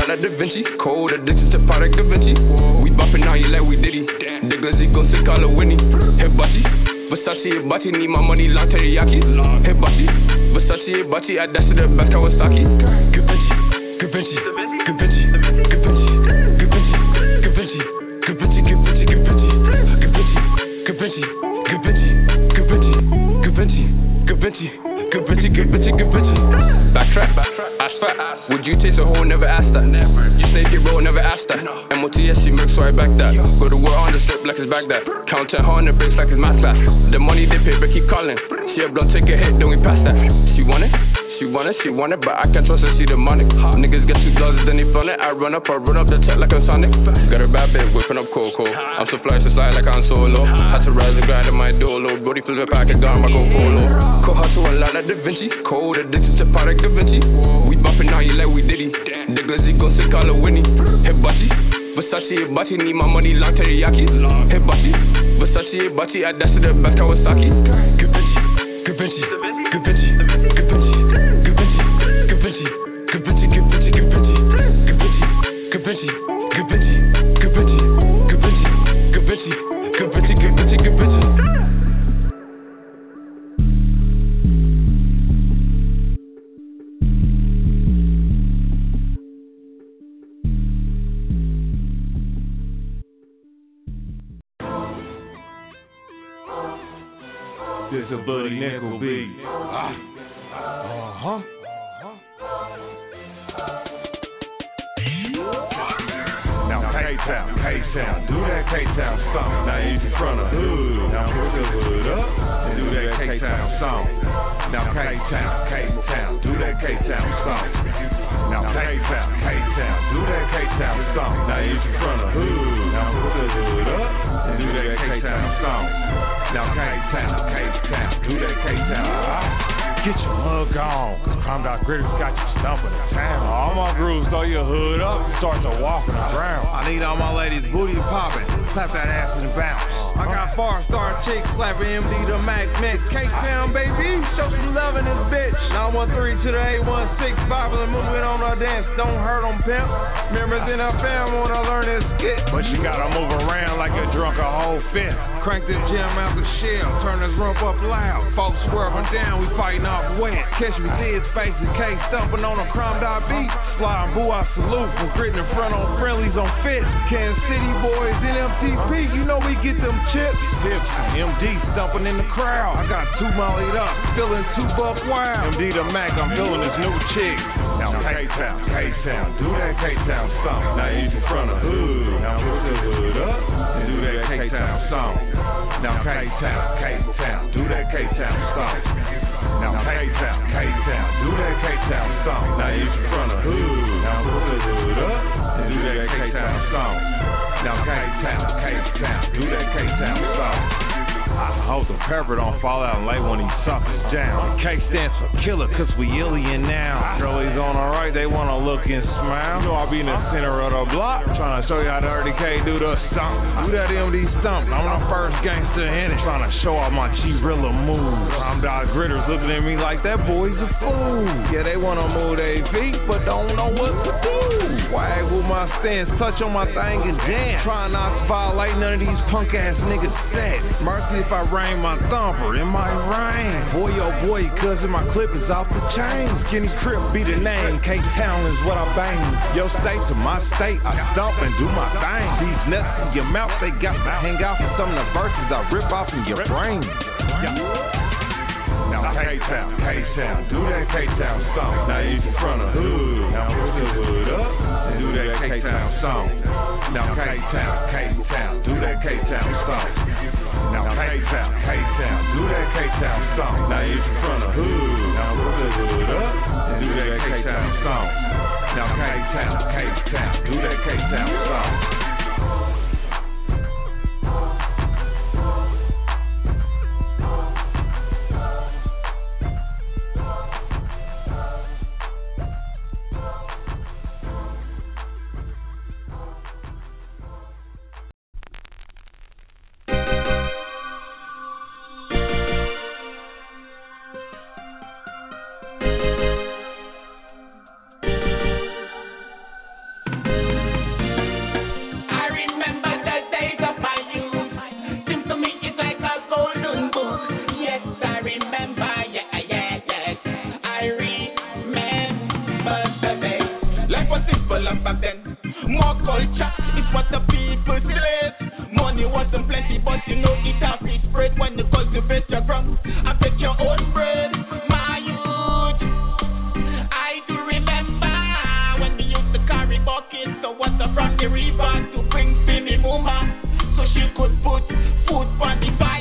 Shout out Da Vinci, cold addicted to product Da Vinci. We bopping on you like we Diddy. Diggers, he gon' sick all of Winnie. Hibachi, Versace, Hibachi, need my money, long teriyaki. Hibachi, Versace, Hibachi, I dash the back Kawasaki. Da Vinci, Da Vinci. Never asked that. Never. You snake it roll, never asked that. No. MOTS, she mix right back that. Go to war on the strip like it's that. Count 10 hundred bricks like it's math class. The money they pay, but keep calling. She a blunt, take a hit, then we pass that. She want it? She want it, she want it, but I can't trust her, she demonic. Niggas get two dollars, then they flaunt it. I run up, I run up the tech like I'm Sonic. Got her bad bitch whipping up Coco. I'm so fly, so slide like I'm solo. Had to rise and grind in my dolo. Brody flip it back and gone, I go polo. Cold hustle a lot like Da Vinci. Cold addicted to product Da Vinci. We bumping on you like we did it. The glizzy gon' sick all of Winnie. Butty. Versace Butty need my money long teriyaki. Butty. Versace Butty, I dash to the back Kawasaki. Da Vinci. Gavinci. Da Vinci. K-Town song. Now if you from the hood, now put the hood up and do that K-Town song. Now K-Town, K-Town, do that K-Town song. Now K-Town, K-Town, do that K-Town song. Now if you from the hood, now put the hood up and do that K-Town song. Now K-Town, K-Town, do that K-Town. Uh-huh. Get your mug on, cause Calm Down Gritters got you stumping the town. All my grooves throw your hood up and start to walk around. I need all my ladies booty popping, clap that ass and bounce. I got far star chicks slapping MD to Max Mix. K-Town, baby, show some love in this bitch. 913 to the 816, Bible and moving on our dance. Don't hurt them, pimp. Members in her fam wanna learn this skit. But you gotta move around like a drunk a whole fifth. Crank this gym out the shell, turn this rump up loud. Folks swerving down, we fighting off wet. Catch me dead in case stumping on a crime dot beat. Sliding boo, I salute from gritting in front on friendlies on fit. Kansas City boys in MTP, you know we get them chips. Hips, MD stumping in the crowd. I got two mollied up, feeling two buck wild. MD the Mac, I'm feeling this new chick. Now K-Town, K-Town, do that K-Town song. Now you from the hood, now put the hood up and do that K-Town song. Now K-Town, K-Town, do that K-Town song. Now K-Town, K-Town, do that K-Town song. Now you from the hood, now put the hood up and do that K-Town song. Now K-Town, K-Town, do that K-Town song. I hope the pepper don't fall out and lay one of these suckers down. K stands for killer, cause we alien now. Girlies on the right, they wanna look and smile. You know I be in the center of the block, trying to show you how the Dirty K do the stomp. Do that MD stomp. I'm the first gangster in it, trying to show off my G-Rilla moves. I'm Doc Gritters looking at me like that boy's a fool. Yeah, they wanna move their feet, but don't know what to do. Wag with my stance, touch on my thing and jam. Try not to violate none of these punk ass niggas set. Mercy if I rain my thumper, it might rain. Boy, oh boy, cousin, my clip is off the chain. Skinny Crip be the name, K Town is what I bang. Yo state to my state, I stomp and do my thing. These nuts in your mouth, they got to hang out for some of the verses I rip off in your brain. Now K-Town, K-Town, do that K-Town song. Now if you from the hood, now put the hood up and do that K-Town song. Now K-Town, K-Town, do that K-Town song. K-Town, K-Town, do that K-Town song. Now if you from the hood, now put the hood up and do that K-Town song. Now K-Town, K-Town, do that K-Town song. Culture is what the people slave. Money wasn't plenty, but you know it has its spread when you cultivate your ground. I take your own bread, my youth. I do remember when we used to carry buckets of water from the river to bring me mama so she could put food on the fire.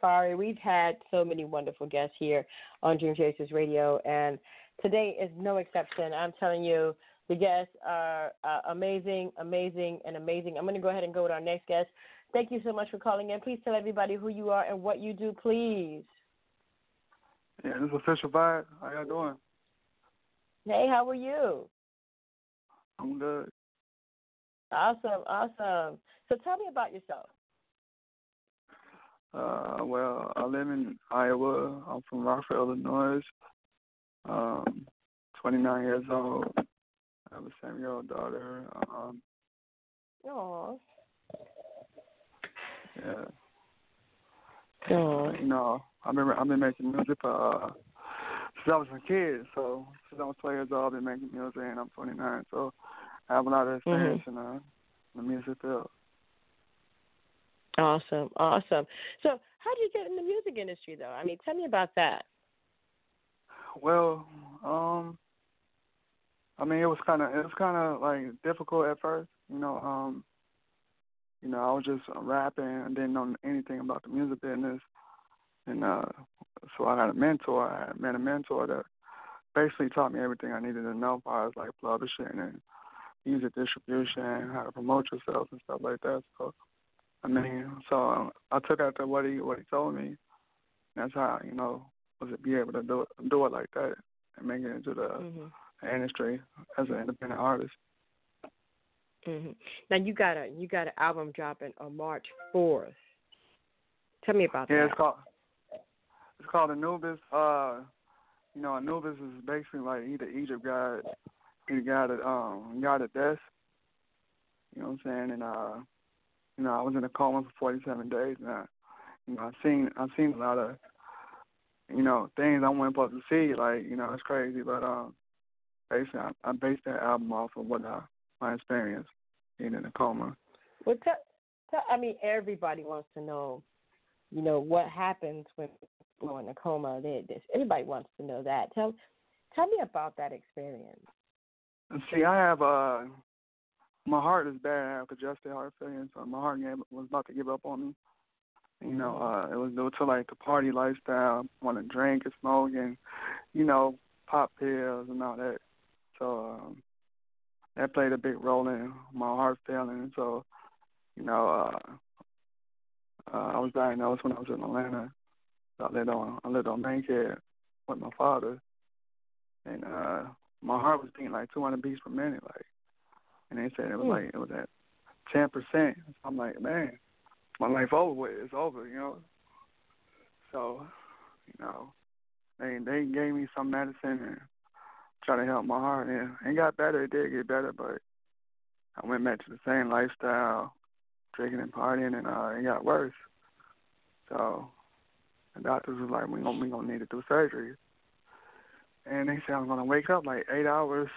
Safari. We've had so many wonderful guests here on Dream Chasers Radio, and today is no exception. I'm telling you, the guests are uh, amazing, amazing, and amazing. I'm going to go ahead and go with our next guest. Thank you so much for calling in. Please tell everybody who you are and what you do, please. Yeah, this is Official Vybe. How y'all doing? Hey, how are you? I'm good. Awesome, awesome. So tell me about yourself. Uh, well, I live in Iowa. I'm from Rockford, Illinois. Um, 29 years old. I have a seven-year-old daughter. Um, Aw. yeah. Aw. You know, I've been I've been making music for uh, since I was a kid. So since I was 12 years old, I've been making music, and I'm 29. So I have a lot of experience in uh, the music field. Awesome, awesome. So, how did you get in the music industry, though? I mean, tell me about that. Well, um, I mean, it was kind of it was kind of like difficult at first. You know, um, you know, I was just rapping and didn't know anything about the music business, and uh, so I had a mentor. I met a mentor that basically taught me everything I needed to know as far as like publishing and music distribution, how to promote yourself and stuff like that. So, I mean, so I took after what he what he told me. That's how you know was it be able to do it, do it like that and make it into the Mm-hmm. industry as an independent artist. hmm Now you got a you got an album dropping on March fourth. Tell me about Yeah, that. it's called it's called Anubis. Uh, you know, Anubis is basically like he the Egypt god, he got that um got of death. You know what I'm saying? And uh, you know, I was in a coma for 47 days, and I, you know, I seen I seen a lot of you know things I wasn't supposed to see. Like you know, it's crazy, but um, basically I, I based that album off of what I, my experience being in a coma. Well, tell, tell, I mean, everybody wants to know, you know, what happens when people in a coma. They, this, everybody wants to know that. Tell, tell me about that experience. See, I have uh, my heart is bad. I have congestive heart failure, so my heart gave, was about to give up on me. You know, uh, it was due to like the party lifestyle, want to drink and smoke, and you know, pop pills and all that. So um, that played a big role in my heart failing. So, you know, uh, uh, I was diagnosed when I was in Atlanta. So I lived on I lived on Bankhead with my father, and uh, my heart was beating like 200 beats per minute, like, and they said it was Hmm. like it was at 10 percent. I'm like, man, my life over with. It's over, you know. So, you know, they they gave me some medicine and try to help my heart, and it got better. It did get better, but I went back to the same lifestyle, drinking and partying, and uh, it got worse. So the doctors was like, we gonna we gonna need to do surgery, and they said I'm gonna wake up like eight hours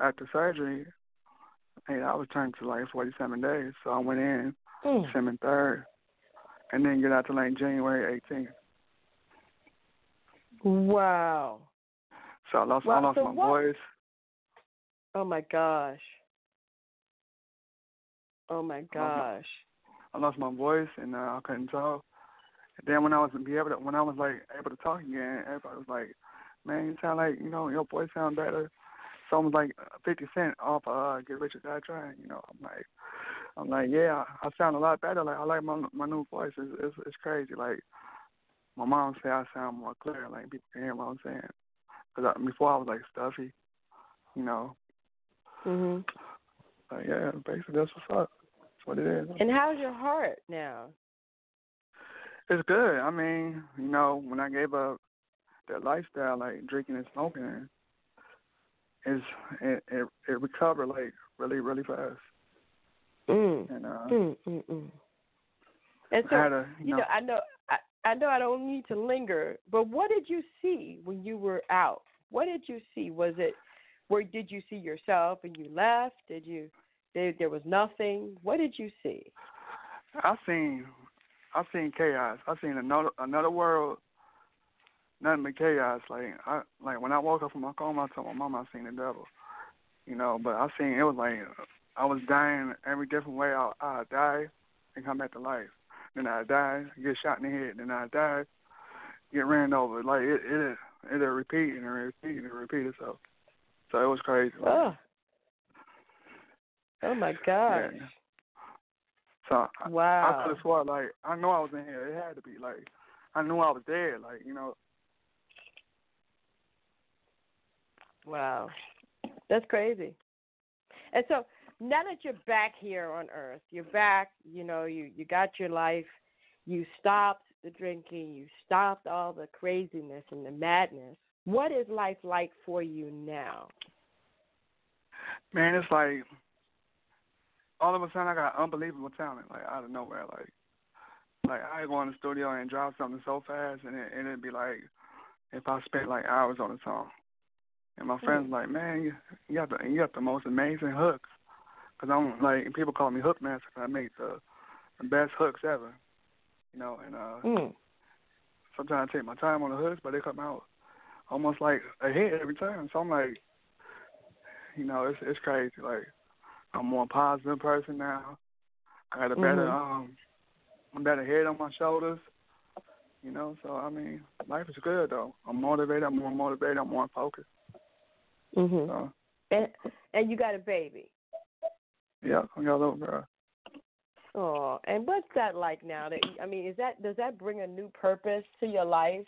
after surgery. Eight was turned to like 47 days, so I went in Mm. December third, and then get out to like January 18th. Wow. So I lost I Wow, lost so my what- voice. Oh my gosh. Oh my gosh. I lost my voice and uh, I couldn't talk. And then when I was be able to, when I was like able to talk again, everybody was like, "Man, you sound like you know your voice sound better." So I was like uh, Fifty Cent off of uh, Get Rich or Die Trying. You know, I'm like, I'm like, yeah, I, sound a lot better. Like I like my my new voice. It's it's, it's crazy. Like my mom say I sound more clear. Like people can hear what I'm saying. Cause I, before I was like stuffy. You know. Mhm. But yeah, basically that's what's up. That's what it is. And how's your heart now? It's good. I mean, you know, when I gave up that lifestyle, like drinking and smoking, is it, it it recovered like really really fast. Mm. And uh, Mm, mm, mm. And so, I had a you, you know, I know, I, I know, I don't need to linger, but what did you see when you were out? What did you see? Was it, where did you see yourself and you left? Did you, there, there was nothing? What did you see? I seen I seen chaos. I seen another another world. Nothing but chaos. Like I like when I woke up from my coma, I told my mom I seen the devil. You know, but I seen it was like I was dying every different way. I I die and come back to life. Then I die, get shot in the head. Then I die, get ran over. Like it it it repeat and repeat and repeat itself. So it was crazy. Oh, oh my gosh! yeah. So I, I Wow. could have swore like I know I was in here. It had to be like I knew I was dead. Like you know, Wow. That's crazy. And so now that you're back here on earth, you're back, you know, you you got your life, you stopped the drinking, you stopped all the craziness and the madness. What is life like for you now? Man, it's like all of a sudden I got unbelievable talent, like out of nowhere. Like, like I go in the studio and drop something so fast, and it, and it'd be like if I spent like hours on a song. And my friends like, man, you, you got the you got the most amazing hooks. Cause I'm like people call me hook master. Cause I make the the best hooks ever. You know, and uh, mm. sometimes I take my time on the hooks, but they come out almost like a hit every time. So I'm like, you know, it's it's crazy. Like I'm a more positive person now. I got a better mm-hmm. um, a better head on my shoulders. You know, so I mean, life is good though. I'm motivated. I'm more motivated. I'm more focused. Mhm. So, and and you got a baby. Yeah, I got a little girl. Oh, and what's that like now? That I mean, is that does that bring a new purpose to your life?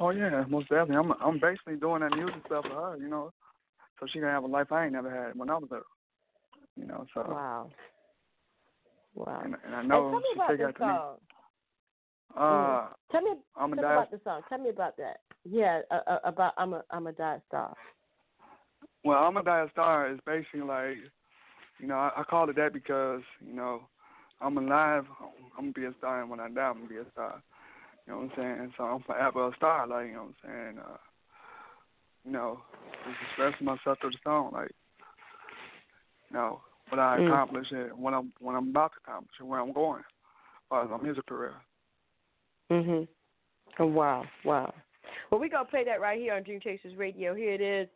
Oh yeah, most definitely. I'm I'm basically doing that music stuff for her, you know, so she can have a life I ain't never had when I was there. You know, so. Wow. Wow. And, and I know and tell me about song. Uh, mm. Tell me, I'm tell a me about the song. Tell me about that. Yeah, uh, uh, about I'm a I'm a die star. Well, I'm a die star is basically like, you know, I, I call it that because you know, I'm alive. I'm gonna be a star, and when I die, I'm gonna be a star. You know what I'm saying? So I'm forever a star. Like you know what I'm saying? Uh, you know, just expressing myself through the song, like, you know, what I Mm. accomplish and what I'm what I'm about to accomplish and where I'm going as far as my music career. Mhm. Oh, wow, wow. Well, we're gonna play that right here on Dream Chasers Radio. Here it is,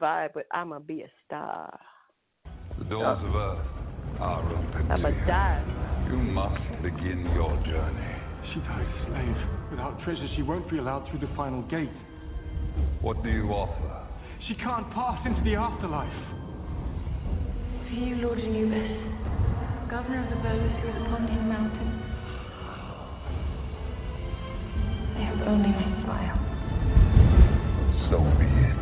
Vybe with "I'ma Be a Star." The doors of earth are open. I'm a to you. die. You must begin your journey. She died a slave. Without treasure, she won't be allowed through the final gate. What do you offer? She can't pass into the afterlife. To you, Lord Anubis, governor of the birds who is upon his mountain. I have only my smile. So be it.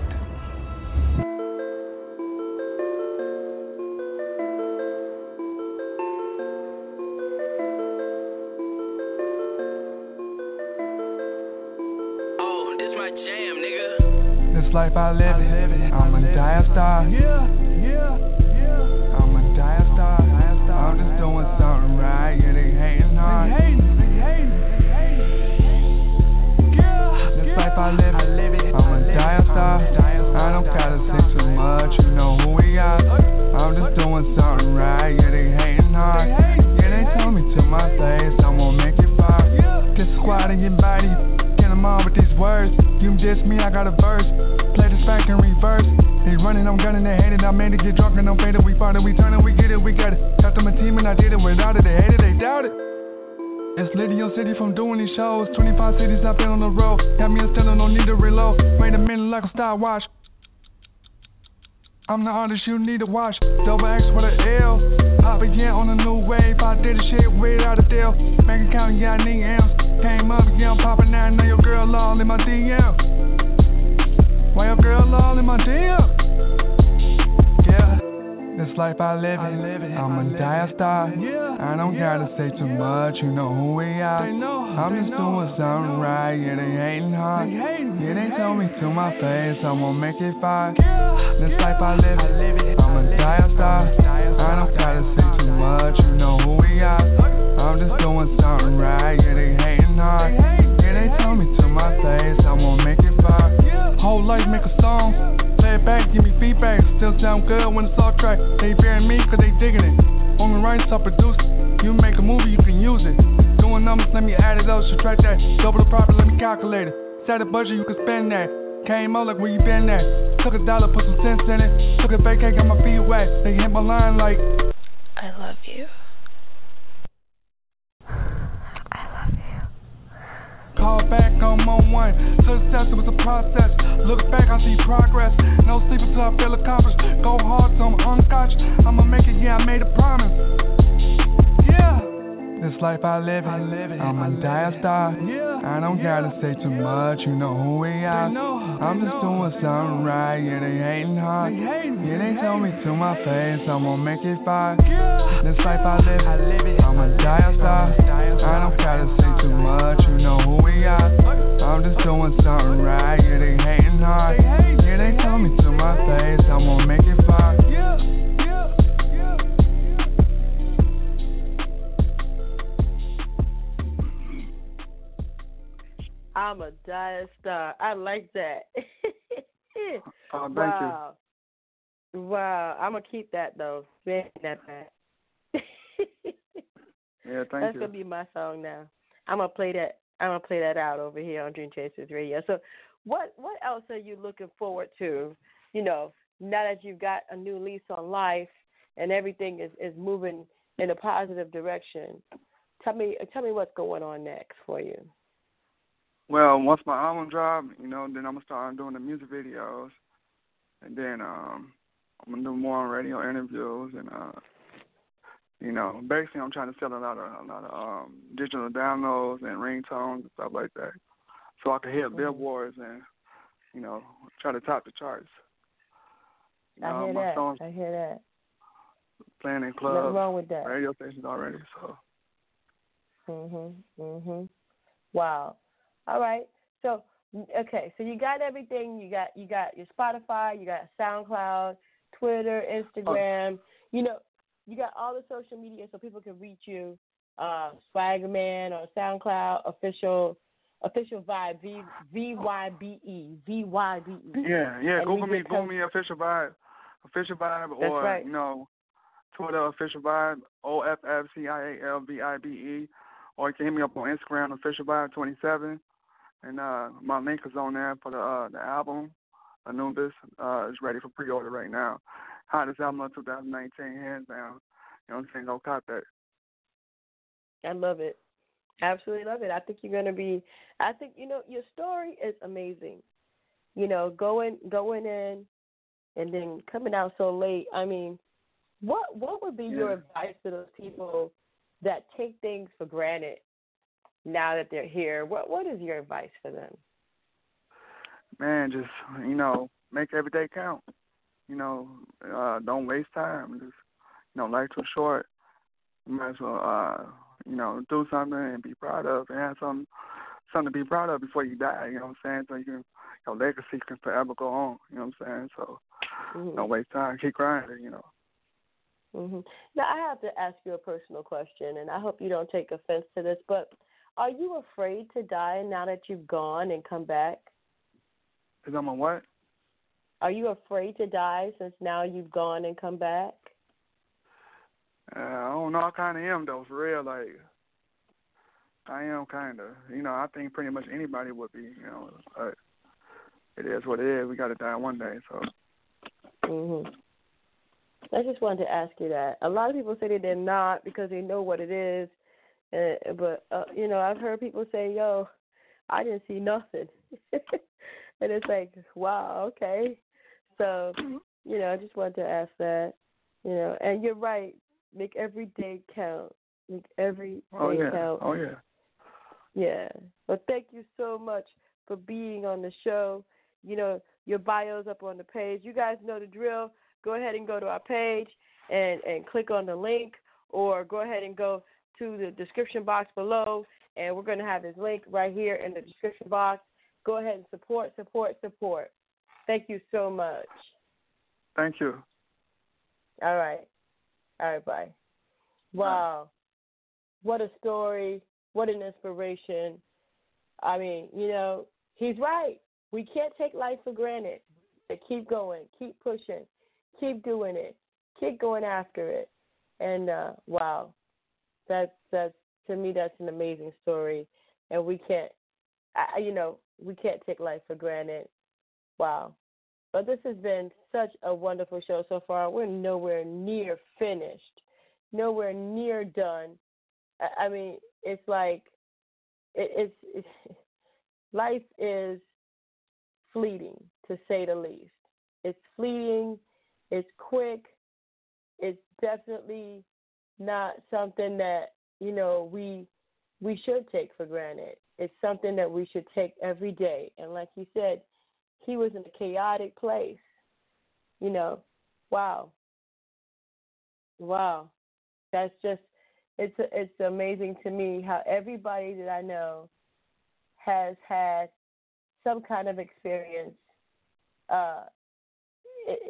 Oh, this my jam, nigga. This life I live it, I'm a dire star. Yeah, yeah, Just doing something right. Yeah, they hating hard. Yeah, they told me to my face, I'm gonna make it far. Get squad in your body, get them on with these words. You diss me, I got a verse. Play this back in reverse. They running, I'm gunning, they hate it. I made it get drunk and I'm faded. We fought it, we turn it, we get it, we got it. Custom a team and I did it without it. They hate it, they doubt it. It's Lydia City from doing these shows. 25 cities I've been on the road. Got me a stellar, no need to reload. Wait a minute like a stopwatch. I'm the artist you need to watch. Double X with an L. Pop again on a new wave. I did the shit without a deal. Bank account, yeah, I need M's. Came up, yeah, I'm popping now. Know your girl all in my DM. Why your girl all in my DM? Yeah. This life I live it, I'ma die a star. I don't gotta say too much, you know who we are. I'm just doing something right, yeah, they hating hard. Yeah, they told me to my face, I'm gonna make it far. This life I live it, I am going to die a star. I don't gotta say too much, you know who we are. I'm just doing something right, yeah, they hating hard. Yeah, they told me to my face, I'm gonna make it far. Whole life make a song. Play back, give me feedback. Still sound good when it's all track. They bearing me cause they digging it. On the rights, I produce it. You make a movie, you can use it. Doing numbers, let me add it up, subtract that. Double the profit, let me calculate it. Set a budget, you can spend that. Came up like where you been at. Took a dollar, put some cents in it. Took a vacay, got my feet wet. They hit my line like. I love you. Call back, I'm on one. Success was a process. Look back, I see progress. No sleep until I feel accomplished. Go hard till I'm unconscious. I'ma make it, yeah, I made a promise. Yeah. This life I live it, I'm a dire star. I don't gotta say too much, you know who we are. I'm just doing something right, yeah, they hating hard. Yeah, they told me to my face, I'm gonna make it fire. This life I live it, I'm a dire star. I don't gotta say too much, you know who we are. I'm just doing something right, yeah, they hating hard. Yeah, they told me to my face, I'm gonna make it fire. I'm a dire star. I like that. Oh, thank wow. Wow. I'm gonna keep that though. That back. Yeah, thank That's you. gonna be my song now. I'm gonna play that. I'm gonna play that out over here on Dream Chasers Radio. So, what what else are you looking forward to? You know, now that you've got a new lease on life and everything is is moving in a positive direction. Tell me tell me what's going on next for you. Well, once my album drop, you know, then I'm gonna start doing the music videos, and then um, I'm gonna do more radio interviews, and uh, you know, basically I'm trying to sell a lot of a lot of um, digital downloads and ringtones and stuff like that, so I can hit billboards and you know try to top the charts. You I know, hear that. songs I hear that. playing in Nothing clubs, wrong with that. radio stations already. So Mhm. Mhm. Wow. All right. So okay. So you got everything. You got you got your Spotify. You got SoundCloud, Twitter, Instagram. You know, you got all the social media so people can reach you. Uh, Swaggerman on SoundCloud, official official Vybe V V Y B E V Y B E. yeah, yeah. And Google me, Google me official Vybe, official Vybe, That's or right. you know, Twitter official vibe O F F C I A L V I B E, or you can hit me up on Instagram official Vybe twenty seven, and uh my link is on there for the uh the album. Anubis uh is ready for pre order right now. Hottest album of 2019, hands down. You know what I'm saying? Go cop that. I love it. Absolutely love it. I think you're gonna be I think you know, your story is amazing. You know, going going in and then coming out so late. I mean, what what would be your advice to those people that take things for granted now that they're here? What what is your advice for them? man, just you know, make every day count. You know, uh, don't waste time. Just you know, life's too short. You might as well, uh, you know, do something and be proud of, and have some something to be proud of before you die. You know what I'm saying? So you can, your legacy can forever go on. You know what I'm saying? So Mhm. don't waste time. Keep grinding. You know. hmm Now, I have to ask you a personal question, and I hope you don't take offense to this, but are you afraid to die now that you've gone and come back? Cause I'm a what? Are you afraid to die since now you've gone and come back? Uh, I don't know. I kind of am though, for real. Like, I am kind of. You know, I think pretty much anybody would be. You know, but it is what it is. We got to die one day. So. Mhm. I just wanted to ask you that. A lot of people say that they're not because they know what it is, uh, but uh, you know, I've heard people say, "Yo, I didn't see nothing," and it's like, "Wow, okay." So, you know, I just wanted to ask that. You know, and you're right. Make every day count. Make every day Oh yeah. count. Oh yeah. Yeah. Well, thank you so much for being on the show. You know, your bio's up on the page. You guys know the drill. Go ahead and go to our page and, and click on the link, or go ahead and go to the description box below, and we're going to have his link right here in the description box. Go ahead and support, support, support. Thank you so much. Thank you. All right. All right, bye. Wow. What a story. What an inspiration. I mean, you know, he's right. We can't take life for granted. But keep going, keep pushing, keep doing it, keep going after it. And uh wow. That's that's to me that's an amazing story and we can't I, you know, we can't take life for granted. Wow. But this has been such a wonderful show so far. We're nowhere near finished, nowhere near done. I, I mean, it's like it, it's, it's life is fleeting to say the least. It's fleeting. It's quick. It's definitely not something that you know we we should take for granted. It's something that we should take every day. And like you said, he was in a chaotic place. You know, wow, wow, that's just it's it's amazing to me how everybody that I know has had some kind of experience, uh,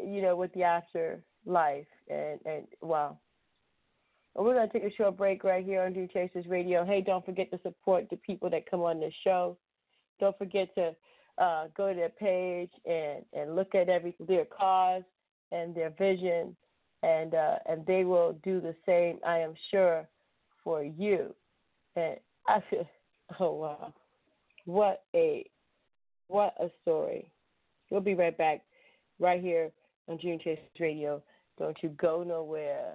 you know, with the afterlife, and and wow, and we're going to take a short break right here on Dream Chasers Radio. Hey, don't forget to support the people that come on this show. Don't forget to uh, go to their page and, and look at every their cause and their vision, and uh, and they will do the same. I am sure for you. And I feel, oh wow, what a what a story. We'll be right back right here on Dream Chasers Radio. Don't you go nowhere.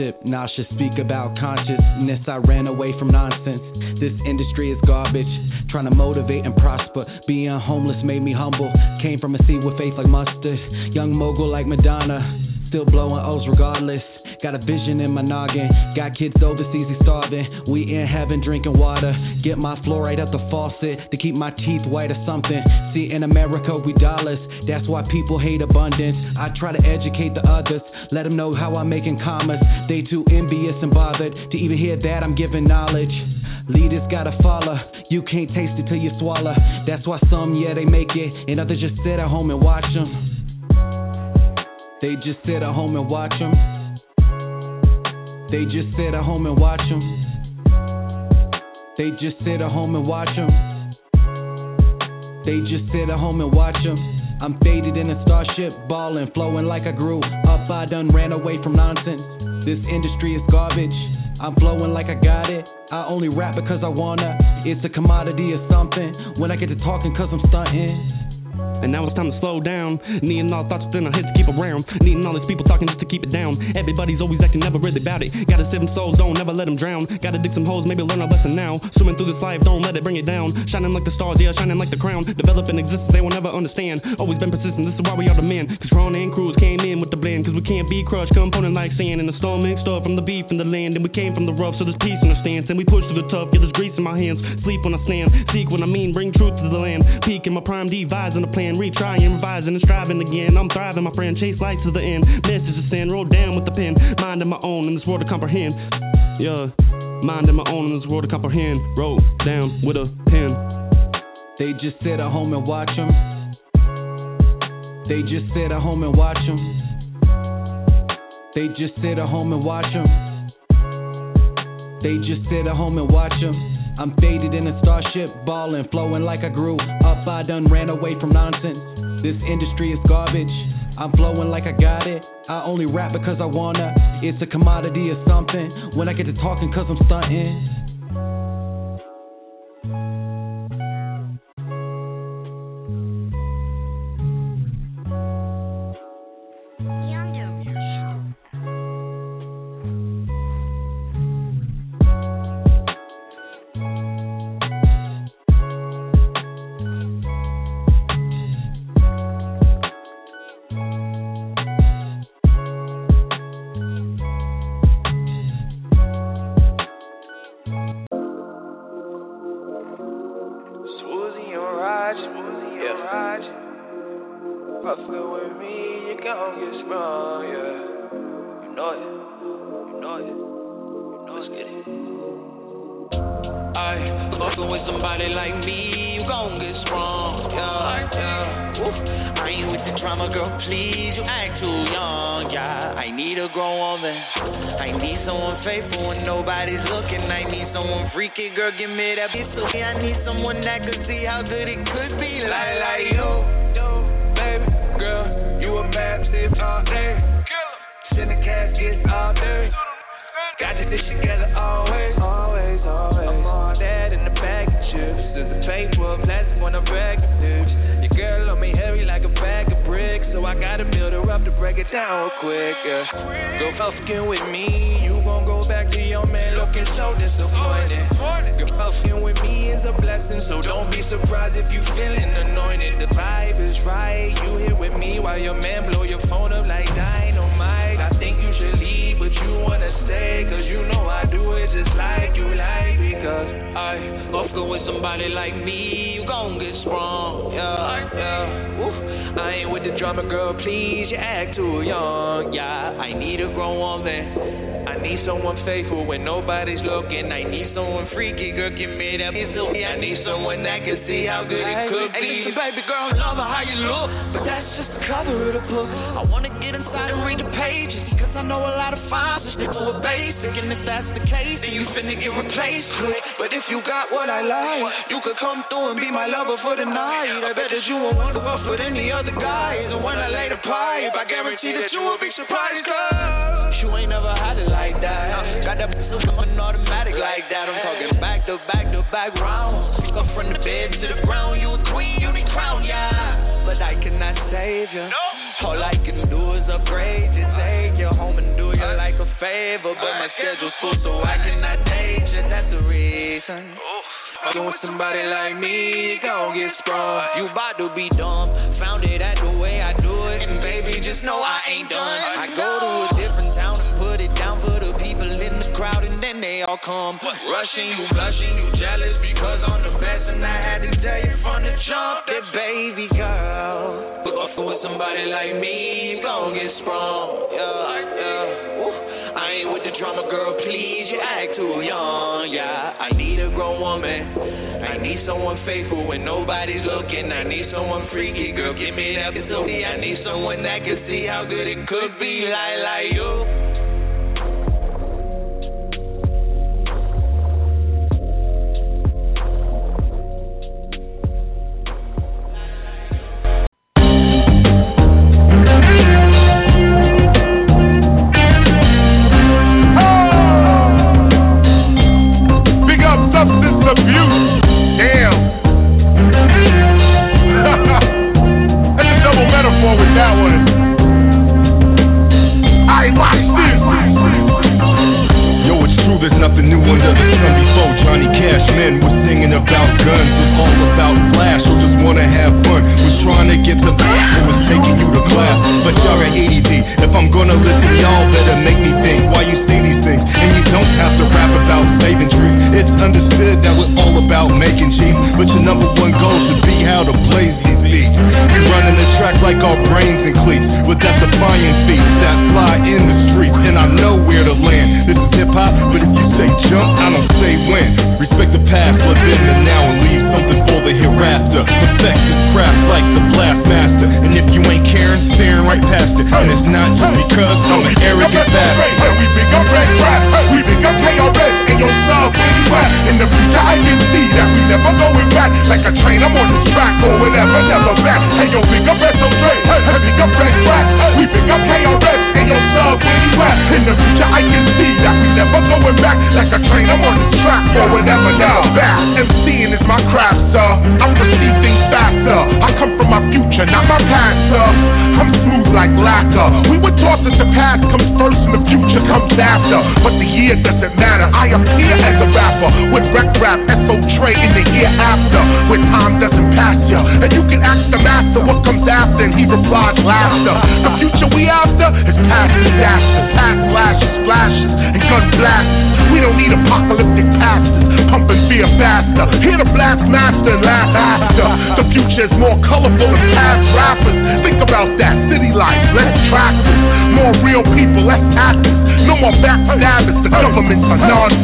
a nauseous, speak about consciousness. I ran away from nonsense. This industry is garbage. Trying to motivate and prosper. Being homeless made me humble. Came from a seed with faith like mustard. Young mogul like Madonna. Still blowing O's regardless. Got a vision in my noggin. Got kids overseas, they starving. We in heaven drinking water. Get my fluoride out the faucet to keep my teeth white or something. See, in America, we dollars. That's why people hate abundance. I try to educate the others. Let them know how I'm making commas. They too envious and bothered to even hear that I'm giving knowledge. Leaders gotta follow. You can't taste it till you swallow. That's why some, yeah, they make it, and others just sit at home and watch them. They just sit at home and watch them. They just sit at home and watch them. They just sit at home and watch them. They just sit at home and watch them. I'm faded in a starship, ballin', flowing like I grew up. I done ran away from nonsense. This industry is garbage. I'm flowing like I got it. I only rap because I wanna. It's a commodity or something. When I get to talking, cause I'm stunting. And now it's time to slow down. Needing all thoughts within our heads to keep around. Needing all these people talking just to keep it down. Everybody's always acting never really about it. Got a seven souls, don't never let them drown. Gotta dig some holes, maybe learn a lesson now. Swimming through this life, don't let it bring it down. Shining like the stars, yeah, shining like the crown. Developing existence, they will never understand. Always been persistent, this is why we are the men. Cause Corona and Cruz came in with the blend. Cause we can't be crushed, component like sand. And the storm mixed up from the beef and the land. And we came from the rough, so there's peace in our stance. And we push through the tough, get this grease in my hands. Sleep when I stand, seek when I mean, bring truth to the land. Peak in my prime, devising a plan, retry and revising and striving again. I'm thriving, my friend, chase lights to the end. Message to send, roll down with the pen. Mind of my own in this world to comprehend. Yeah, mind of my own in this world to comprehend. Roll down with a pen. They just sit at home and watch them. They just sit at home and watch them. They just sit at home and watch them. They just sit at home and watch them. I'm faded in a starship, ballin', flowing like I grew up. I done ran away from nonsense. This industry is garbage. I'm flowing like I got it. I only rap because I wanna. It's a commodity or something. When I get to talking, cause I'm stunting. I need someone faithful when nobody's looking. I need someone freaky, girl, give me that beat so I need someone that could see how good it could be, like like you, baby girl, you a bad sis all day. Send the caskets all day. Got your dish together always, always, always. I'm on that in the bag of chips. There's a paper, plastic when I bag I gotta build her up to break it down real quick. Go fucking with me, you gon' go back to your man looking so disappointed. Girl, fucking with me is a blessing, so don't be surprised if you feeling anointed. The vibe is right, you here with me while your man blow your phone up like dynamite. I think you should leave, but you wanna stay, cause you know I do it just like you like. Because I fucking with somebody like me, you gon' get sprung, yeah, yeah. Oof. I ain't with the drama, girl, please, you act too young, yeah. I need a grown woman, I need someone faithful when nobody's looking. I need someone freaky, girl, give me that pistol. I need someone that can see how good it could Hey, be. listen, baby girl, love how you look, but that's just the cover of the book. I wanna get inside and read the pages, cause I know a lot of files are stick to a basic, and if that's the case, then you finna get replaced quick. But if you got what I like, you could come through and be my lover for the night. I bet that you won't want to fuck with any other guy. and when I lay the pipe, I guarantee that you will be surprised, cause you ain't never had it like that. Got that pistol going automatic like that. I'm talking back to back to back rounds. Up from the bed to the ground, you a queen, you the crown, yeah. But I cannot save you. All I can do is upgrade you, take you home and do you like a favor. But my schedule's full, so I cannot date you. That's the reason. Fucking with somebody like me, you gon' get sprung. You bout to be dumb. Found it at the way I do it. And baby, just know I ain't done. I go to a different crowd, and then they all come. Rushing, you blushing, you jealous because I'm the best. And I had to tell you from the jump that baby girl. Fucking with somebody like me, you gon' get sprung. Yeah, yeah. Ooh. I ain't with the drama, girl, please. You act too young, yeah. I need a grown woman. I need someone faithful when nobody's looking. I need someone freaky, girl. Give me that facility. I need someone that can see how good it could be, like like you. With. I watch this. It's true, there's nothing new under the sun before. Johnny Cash men was singing about guns, was all about flash, or just wanna have fun. Was trying to get the or was taking you to class. But y'all are ADD. If I'm gonna listen, y'all better make me think why you say these things. And you don't have to rap about saving trees. It's understood that we're all about making cheese. But your number one goal should be how to blaze these beats. We running the track like our brains and cleats. With that defiant feet that fly in the streets. And I know where to land. This is hip hop, but you say jump, I don't say when. Respect the past, live in the now, and leave something for the hereafter. Perfect this craft like the blast master. And if you ain't caring, staring right past it. And it's not just because I'm an arrogant bastard. We big up red. We big up KRS and your sub where you at? In the future, I can see that we never going back. Like a train, I'm on the track or whatever, never back. Hey, yo, big up SO Hey, hey, big up red rap. We pick up KRS and your sub where you at? In the future, I can see that we never going back. Like a train, I'm on the track or whatever, never back. MCing is my craft, sir. I perceive things faster. I come from my future, not my past, sir. I'm smooth like lacquer. We were taught that the past comes first and the future comes after. But the year doesn't matter. I appear as a rapper with rec rap, SO Trey in the year after. When time doesn't pass ya. And you can ask the master what comes after, and he replies laughter. The future we after is past disasters, past flashes, flashes, and gun blasts. We don't need apocalyptic passes, pumping beer faster. Hear the blast master and laugh after. The future is more colorful than past rappers. Think about that, city life, less tractors, more real people, less actors. No more backstabbers, the government's a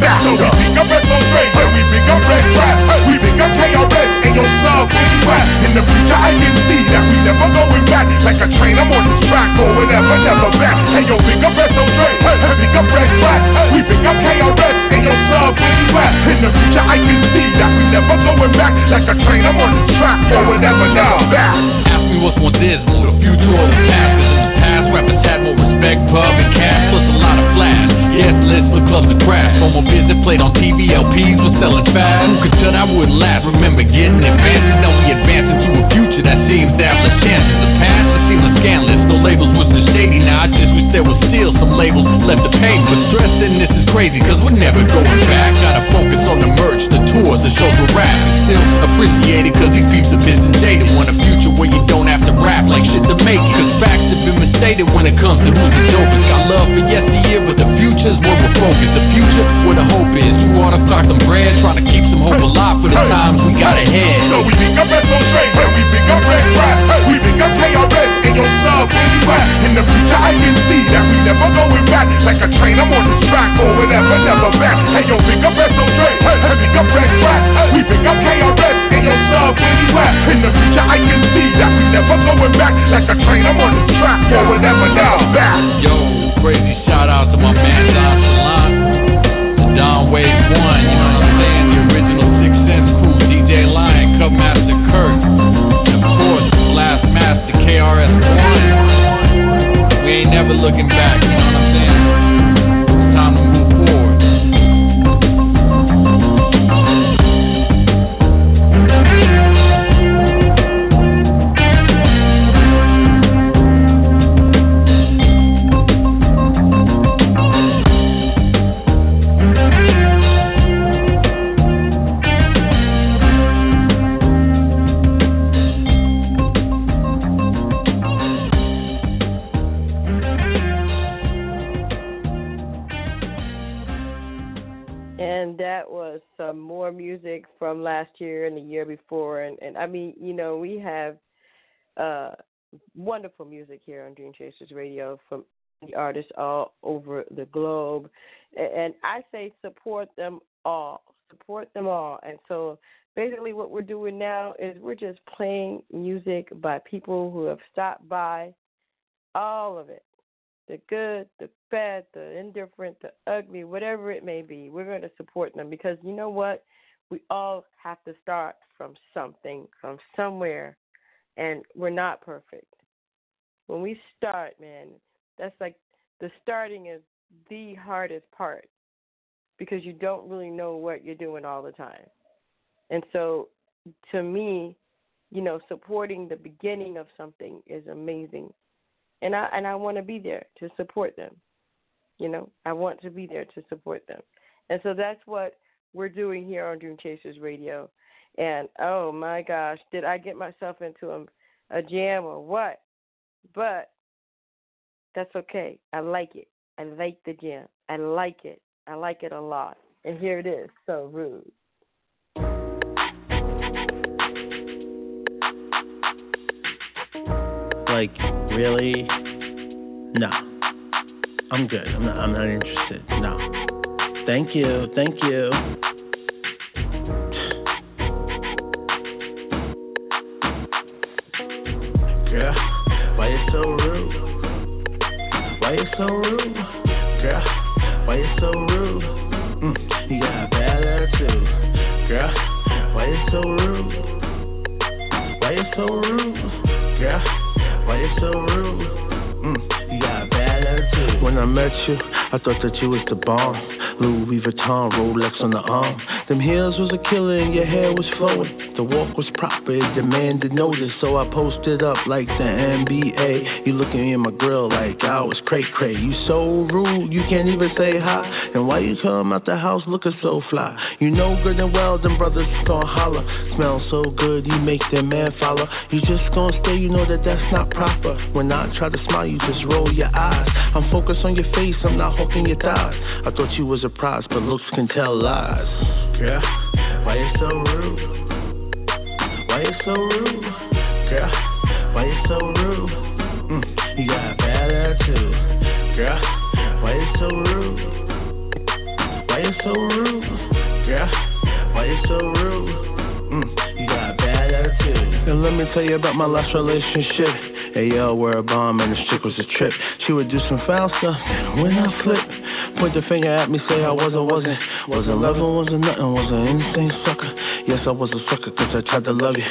non-factor. So we big up SO Dre, hey, we big up Red Rap, we big up KRS, and your sub where you? In the future, I can see that we never going back. Like a train, I'm on the track or whatever, never back. Hey, yo, big up SO Dre, hey, hey, big up Red Rap, we big up KRS, and your sub where you? In the future, I can see that we never going back. Like a train, I'm on the track or whatever, never back. Ask me what's more dismal, the future or the past. 'Cause in the past, rappers had more respect, pub and cash, plus a lot of flash. Yes, lists for clubs to crash. No more visit played on TV, LPs was selling fast. Who could tell I wouldn't last? Remember getting advanced, we advance into a future that seems to have less chances. The past, it seems scandalous. No labels was the shady. Now I just wish there was still some labels left to pay. But stressing this is crazy, cause we're never going back. Gotta focus on the merch, the tours, the shows we're rap. Still appreciated cause these peeps have been jaded. Want a future where you don't to rap like shit to make. Cause facts have been misstated when it comes to who's the dopest. Got love for yesteryear, but the future's where we're focused. The future where the hope is. You wanna start some bread, trying to keep some hope alive for the times we got ahead. So we big up SO Dre, hey, we big up Red Rap, we big up KRS, and Hey, yo, sub, where you at? In the future, I can see that we never going back. Like a train, I'm on the track oh, or whatever, never back. Hey, yo, pick up SOJ, hey, hey, pick up Red Track. We pick up KRS, hey, yo, sub, where you at? In the future, I can see that we never going back. Like a train, I'm on the track or whatever, never back. Yo, crazy shout out to my man Don Salon, Don Wave One, you know what I'm saying? The original Six Sense crew, DJ Lion, Cut Master Kurt, and of course, Blast Master KRS One. We ain't never looking back, music from last year and the year before. And, and I mean, you know, we have uh, wonderful music here on Dream Chasers Radio from the artists all over the globe. And I say support them all. Support them all. And so basically, what we're doing now is we're just playing music by people who have stopped by, all of it the good, the bad, the indifferent, the ugly, whatever it may be, we're going to support them because you know what? We all have to start from something, from somewhere, and we're not perfect. When we start, man, that's like the starting is the hardest part because you don't really know what you're doing all the time. And so, to me, you know, supporting the beginning of something is amazing and I and I want to be there to support them. You know, I want to be there to support them, and so that's what we're doing here on Dream Chasers Radio. And oh my gosh, did I get myself into a, a jam or what? But that's okay. I like it. I like the jam. I like it. I like it a lot. And here it is. So rude. Like, really? No. I'm good. I'm not, I'm not interested. No. Thank you. Thank you. Girl, why you so rude? Why you so rude? Girl, why you so rude? Mm, you got a bad attitude. Girl, why you so rude? Why you so rude? Girl, why you so rude? Mm, you got a bad attitude. When I met you, I thought that you was the bomb. Louis Vuitton, Rolex on the arm. Them heels was a killer and your hair was flowing. The walk was proper, it demanded notice. So I posted up like the NBA. You looking in my grill like I was cray cray. You so rude, you can't even say hi. And why you come out the house looking so fly? You know good and well, them brothers gon' holler. Smell so good, you make them man follow. You just gon' stay, you know that that's not proper. When I try to smile, you just roll your eyes. I'm focused on your face, I'm not hooking your thighs. I thought you was a prize, but looks can tell lies. Yeah, why you so rude? Why you so rude? Girl, why you so rude? Mm, you got a bad attitude. Girl, why you so rude? Why you so rude? Girl, why you so rude? Mm, you got a bad attitude. And let me tell you about my last relationship. Hey yo, we're a bomb and this chick was a trip. She would do some foul stuff, and when I flip, point the finger at me, say I was or wasn't. Wasn't loving, wasn't nothing, wasn't anything sucker. Yes, I was a sucker, cause I tried to love you.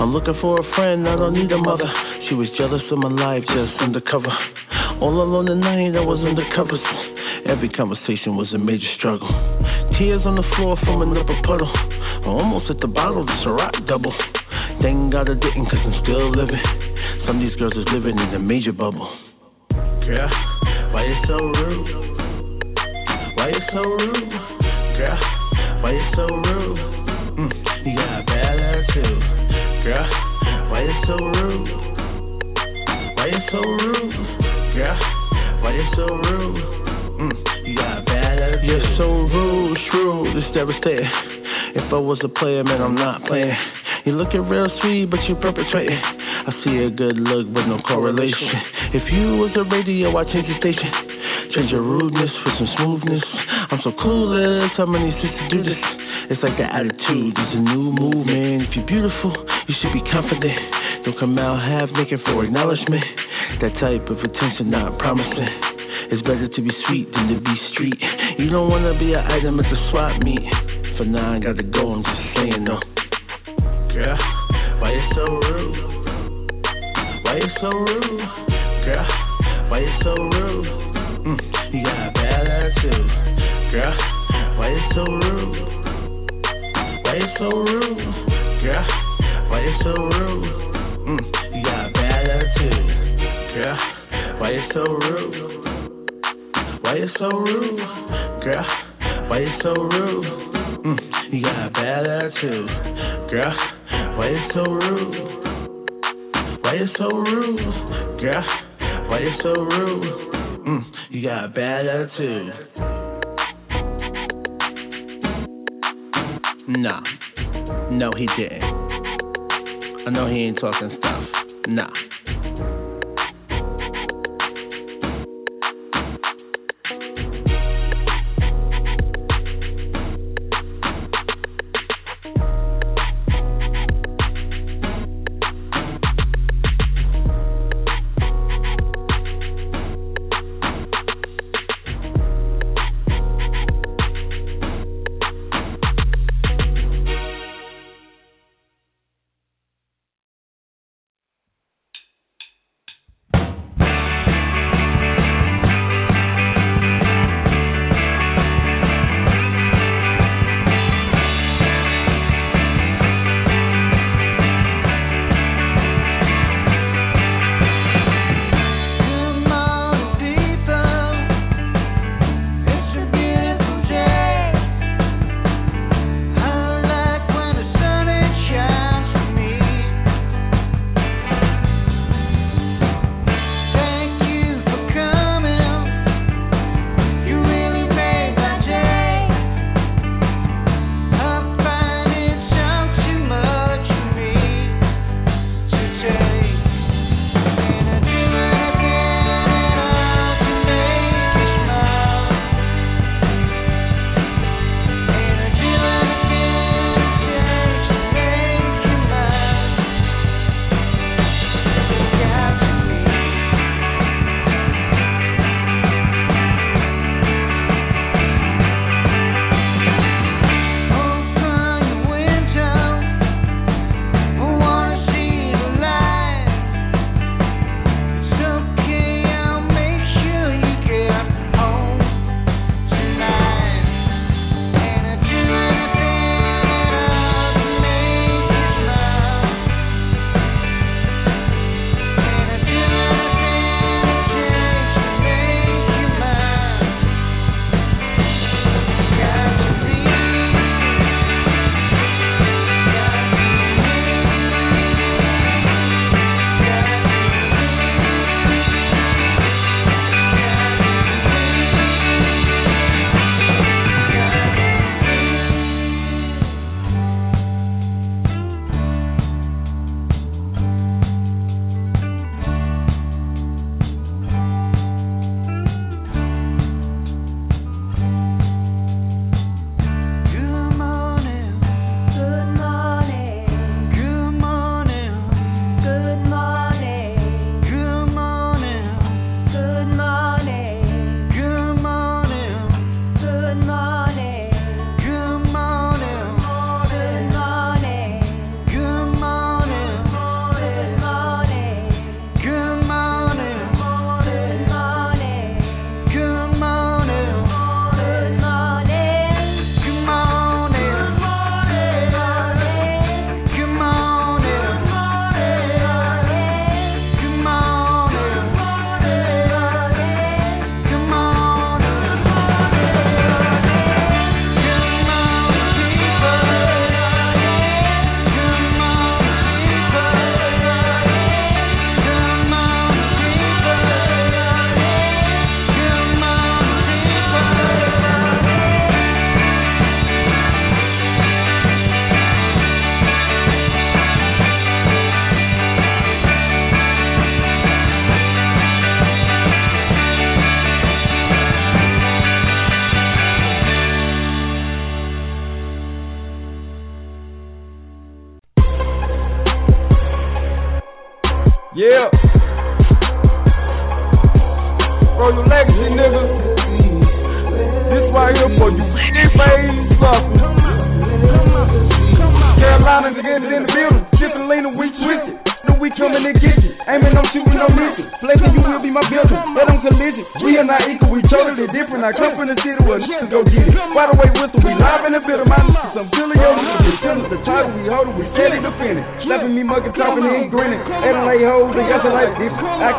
I'm looking for a friend, I don't need a mother. She was jealous of my life, just undercover. All alone at night, I was undercover. Every conversation was a major struggle. Tears on the floor from another puddle. I'm almost at the bottle, it's a rock double. Thank God I didn't, cause I'm still living. Some of these girls is living in a major bubble. Yeah, why you so rude? Why you so rude? Girl, why you so rude? Mm, you got a bad attitude. Girl, why you so rude? Why you so rude? Girl, why you so rude? Mm, you got a bad attitude. You're so rude, shrewd, it's devastating. If I was a player, man, I'm not playing. You looking real sweet, but you perpetrating. I see a good look with no correlation. If you was a radio, I change the station. Change your rudeness for some smoothness. I'm so clueless, how many streets to do this? It's like the attitude, it's a new movement. If you're beautiful, you should be confident. Don't come out half naked for acknowledgement. That type of attention not promising. It's better to be sweet than to be street. You don't wanna be an item at the swap meet. For now, I gotta go, I'm just saying no. Girl, why you so rude? Why you so rude? Girl, why you so rude? You got a bad attitude. Girl, why you so rude? Why you so rude? Girl, why you so rude? Mm, you got a bad attitude. Girl, why you so rude? Why you so rude? Girl, why you so rude? Mm, you got a bad attitude. Girl, why you so rude? Why you so rude? Girl, why you so rude? Mm, you got a bad attitude. Nah, no, he didn't. I know he ain't talking stuff. Nah.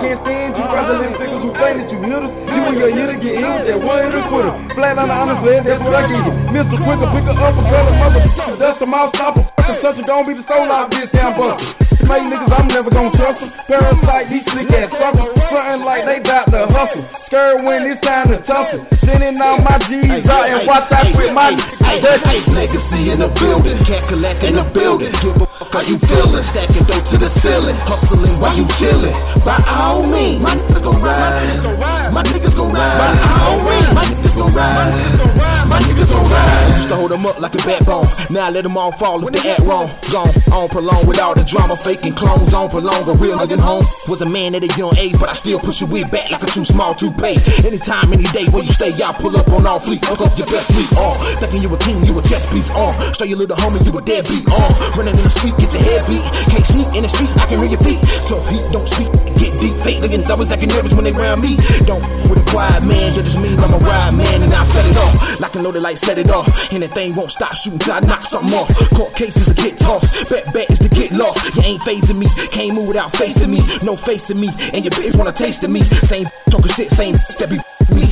Can't stand you, brother, little niggas who claim that you hitters. You and your hitter get with that one hitter quitter. Flat on the honest leg, that's what I give you. Mr. Quicker, pick her up, a girl, a mother. Dust them all, stop her. Fucking such a don't be the soul out this damn buster. Make niggas, I'm never gonna trust them. Parasite, these slick ass suckers. Frontin' like they bout to hustle. Scared when it's time to tussle. Sending all my G's out and watch out with my Hey, legacy in the building, cat collect in the building. Give a how you feeling, stacking dope to the ceiling, hustling while you chilling. By all means, my niggas gon' ride. My niggas gon' ride. By all means, my niggas gon' ride. My niggas gon' ride. Used to hold them up like a backbone. Now I let them all fall if they act wrong. Gone on prolong with all the drama, faking clones on prolong. A real nigga home was a man at a young age, but I still push your way back like a too small to pay. Anytime, any day, where you stay, y'all pull up on all fleet. Hook up your best fleet on. Thinking you a king, you a chess piece on. Show your little homie you a deadbeat on. Running in the street, get your head beat. Can't sneak in the streets, I can hear your feet. So feet don't speak, get deep. Fake niggas always acting nervous when they round me. Don't with a quiet man, that just means I'm a ride man and I set it off. Like a loaded like set it off. Anything won't stop shooting till I knock something off. Court cases to get tossed, bet bet is to get lost. You ain't phasing me, can't move without facing me. No facing me, and your bitch wanna taste of me. Same talking shit, same that be me.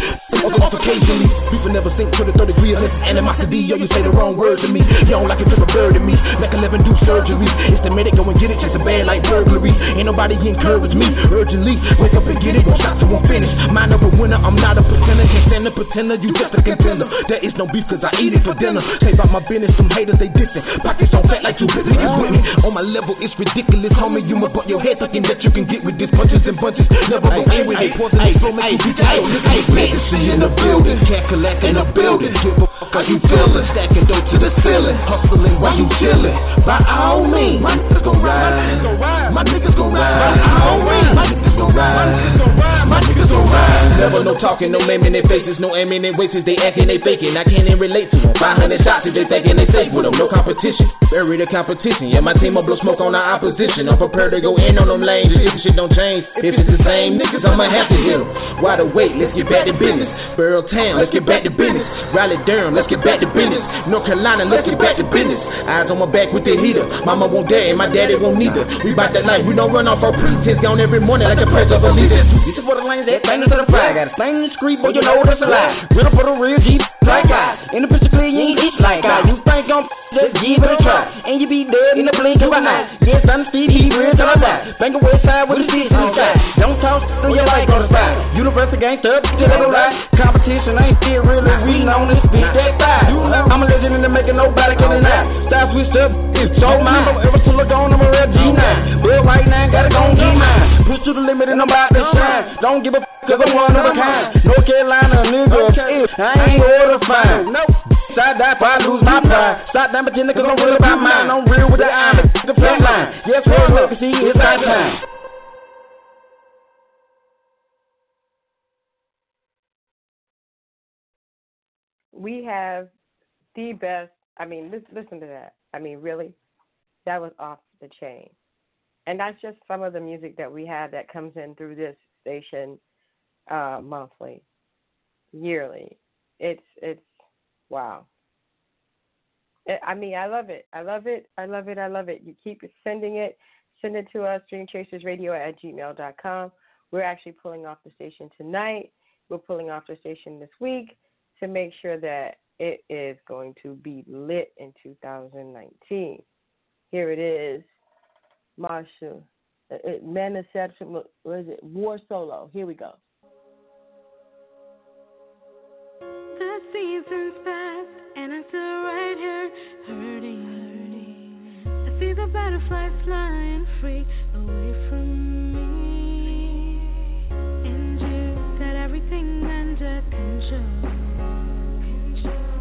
Off occasionally, people never think to the third degree unless it's animosity. Yo, you say the wrong word to me. You don't like it, flip a bird to me. Make 11 do surgery. It's the minute, go and get it, just a bad like burglary. Ain't nobody encourage me urgently. Wake up and get it, one shot to one finish. Mind of a winner, I'm not a pretender. Can't stand a pretender, you just a contender. There is no beef, cause I eat it for dinner. Say about my business, some haters, they dissing. Pockets on fat like two big niggas with me. On my level, it's ridiculous, homie. You must butt your head thinking that you can get with this punches and bunches. Never in with it. Poison and flow, make you beat your Legacy in the building, cat collect in the building. Give a how you feeling, stacking dope to the ceiling, hustling while you chilling. By all means, my niggas gon' ride. My niggas gon' ride. By all means, my niggas gon' ride. My niggas gon' ride. Never no talking, no naming their faces, no aiming their waist, they acting, they faking. I can't even relate to them. 500 shots if they thinking they safe with them, no competition. Bury the competition, yeah, my team will blow smoke on the opposition. I'm prepared to go in on them lanes if shit don't change. If it's the same niggas, I'ma have to hit them. Why the wait? Let's get back to business. Burrow Town, let's get back to business. Raleigh Durham, let's get back to business. North Carolina, let's get back to business. Eyes on my back with the heater. Mama won't dare, and my daddy won't neither. We bout that life, we don't run off our pretense. Gone every morning like the press of a leader. This is for the lanes that bang to the fry. Got a slang in the street, boy, you know that's a lie. Real for the real G like guys. In the picture clear, you ain't eat like guys. You think I'm just give it a try. And you be dead in the blink of an eye. Yes, I'm Steve, be real till I die. Bang away side with the six on side. Don't talk through your life on the side. Universal gangster, up to the. Competition ain't still really reading on this beat that side. I'm a legend and making nobody can deny. Style switched up, it's so mine. Don't ever still look on, I'm a real G9. Well, right now, gotta go get mine. Push to the limit and I'm about to shine. Don't give a f, cause I'm one of a kind. North Carolina, nigga, eh, I ain't order fine. Nope. Side die, I lose my pride. Stop that pretending cause I'm real about mine. I'm real with the eye, the flat line. Yes, real legacy, it's our time. We have the best. I mean, listen, to that. I mean, really, that was off the chain. And that's just some of the music that we have that comes in through this station uh, monthly, yearly. It's it's wow. I I mean, I love it. I love it. I love it. I love it. You keep sending it. Send it to us, dreamchasersradio at gmail.com. We're actually pulling off the station tonight. We're pulling off the station this week to make sure that it is going to be lit in 2019. Here it is, Marsha. Uh, uh, it, Manifestation, what is it? War Solo. Here we go. The seasons pass and I'm still right here hurting. hurting. I see the butterflies flying free away from me, and you got everything under control. Peace.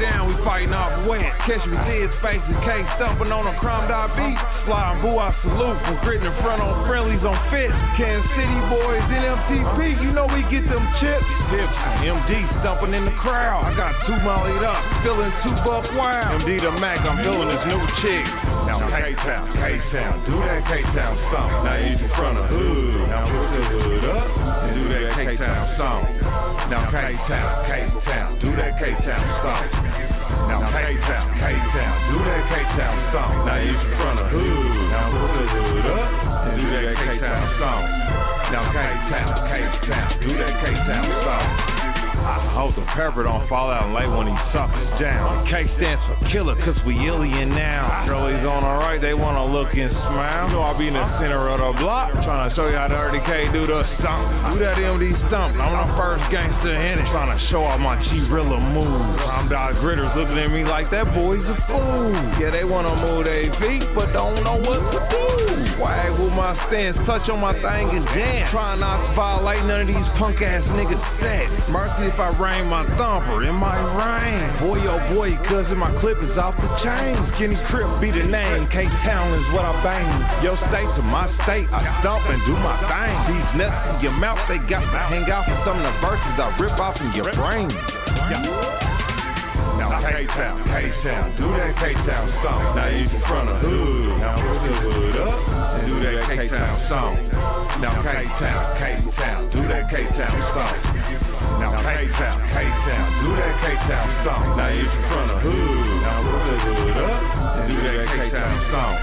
Down, we fighting off wet. Catch me dead spaces, K stumping on a crime dot beat. Sliding boo, I salute. From gritting in front on friendlies on fit. Kansas City boys, NMTP, you know we get them chips. Hips, MD stumping in the crowd. I got two mollied up, feeling two buck wild. MD the Mac, I'm feeling this new chick. Now K-Town, K-Town, do that K-Town song. Now you in front of hood. Now put the hood up and do that K-Town song. Now K-Town, K-Town, do that K-Town song. K-Town, K-Town, do that K-Town song. Now you front of hood. Now put the hood up and do that K-Town song. Now K-Town, K-Town, do that K-Town song. I hope the pepper don't fall out and lay when he suckers down. K stands for killer, cause we alien now. Girlies on the right, they wanna look and smile. You know I'll be in the center of the block, trying to show you how the RDK do the stomp. Do that MD stomp. I'm the first gangster in it, trying to show off my G-Rilla moves. I'm dot gritters looking at me like that boy's a fool. Yeah, they wanna move their feet, but don't know what to do. Wag with my stance, touch on my thing and dance. Trying not to violate none of these punk ass niggas' set. Mercy if I rain my thumper, it might rain. Boy, oh boy, cousin, my clip is off the chain. Skinny Crip be the name, Cape Town is what I bang. Your state to my state, I stomp and do my thing. These nuts in your mouth, they got to hang out for some of the verses I rip off in your brain. Now K-Town, K-Town, do that K-Town song. Now you in front of hood, now put the hood up and do that K-Town song. Now K-Town, K-Town, do that K-Town song. Now K-Town, K-Town, do that K-Town song. Now you in front of hood, now put the hood up and do that K-Town song.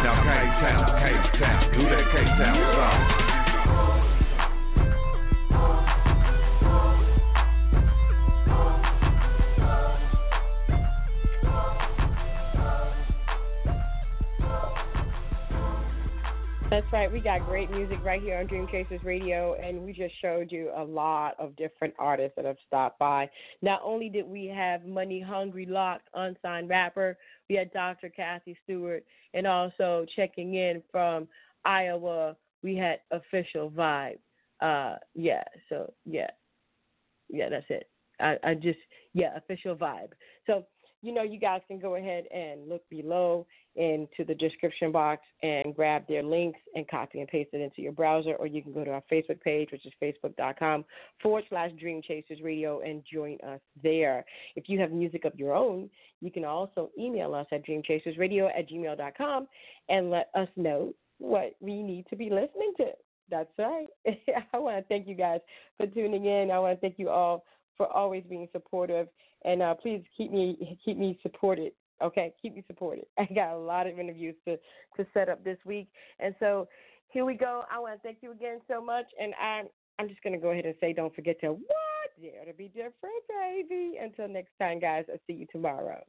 Now K-Town, K-Town, do that K-Town song. That's right. We got great music right here on Dream Chasers Radio, and we just showed you a lot of different artists that have stopped by. Not only did we have Money Hungry Loc, unsigned rapper, we had Dr. Kathy Stewart, and also checking in from Iowa, we had Official Vybe. Uh, yeah, so yeah, yeah, that's it. I, I just yeah, Official Vybe. So you know, you guys can go ahead and look below into the description box and grab their links and copy and paste it into your browser, or you can go to our Facebook page, which is facebook.com forward slash Dream Chasers Radio, and join us there. If you have music of your own, you can also email us at dreamchasersradio at gmail.com and let us know what we need to be listening to. That's right. I want to thank you guys for tuning in. I want to thank you all for always being supportive and uh, please keep me keep me supported. Okay, keep me supported. I got a lot of interviews to to set up this week, and so here we go. I want to thank you again so much, and I'm I'm just gonna go ahead and say, don't forget to what dare to be different, baby. Until next time, guys. I'll see you tomorrow.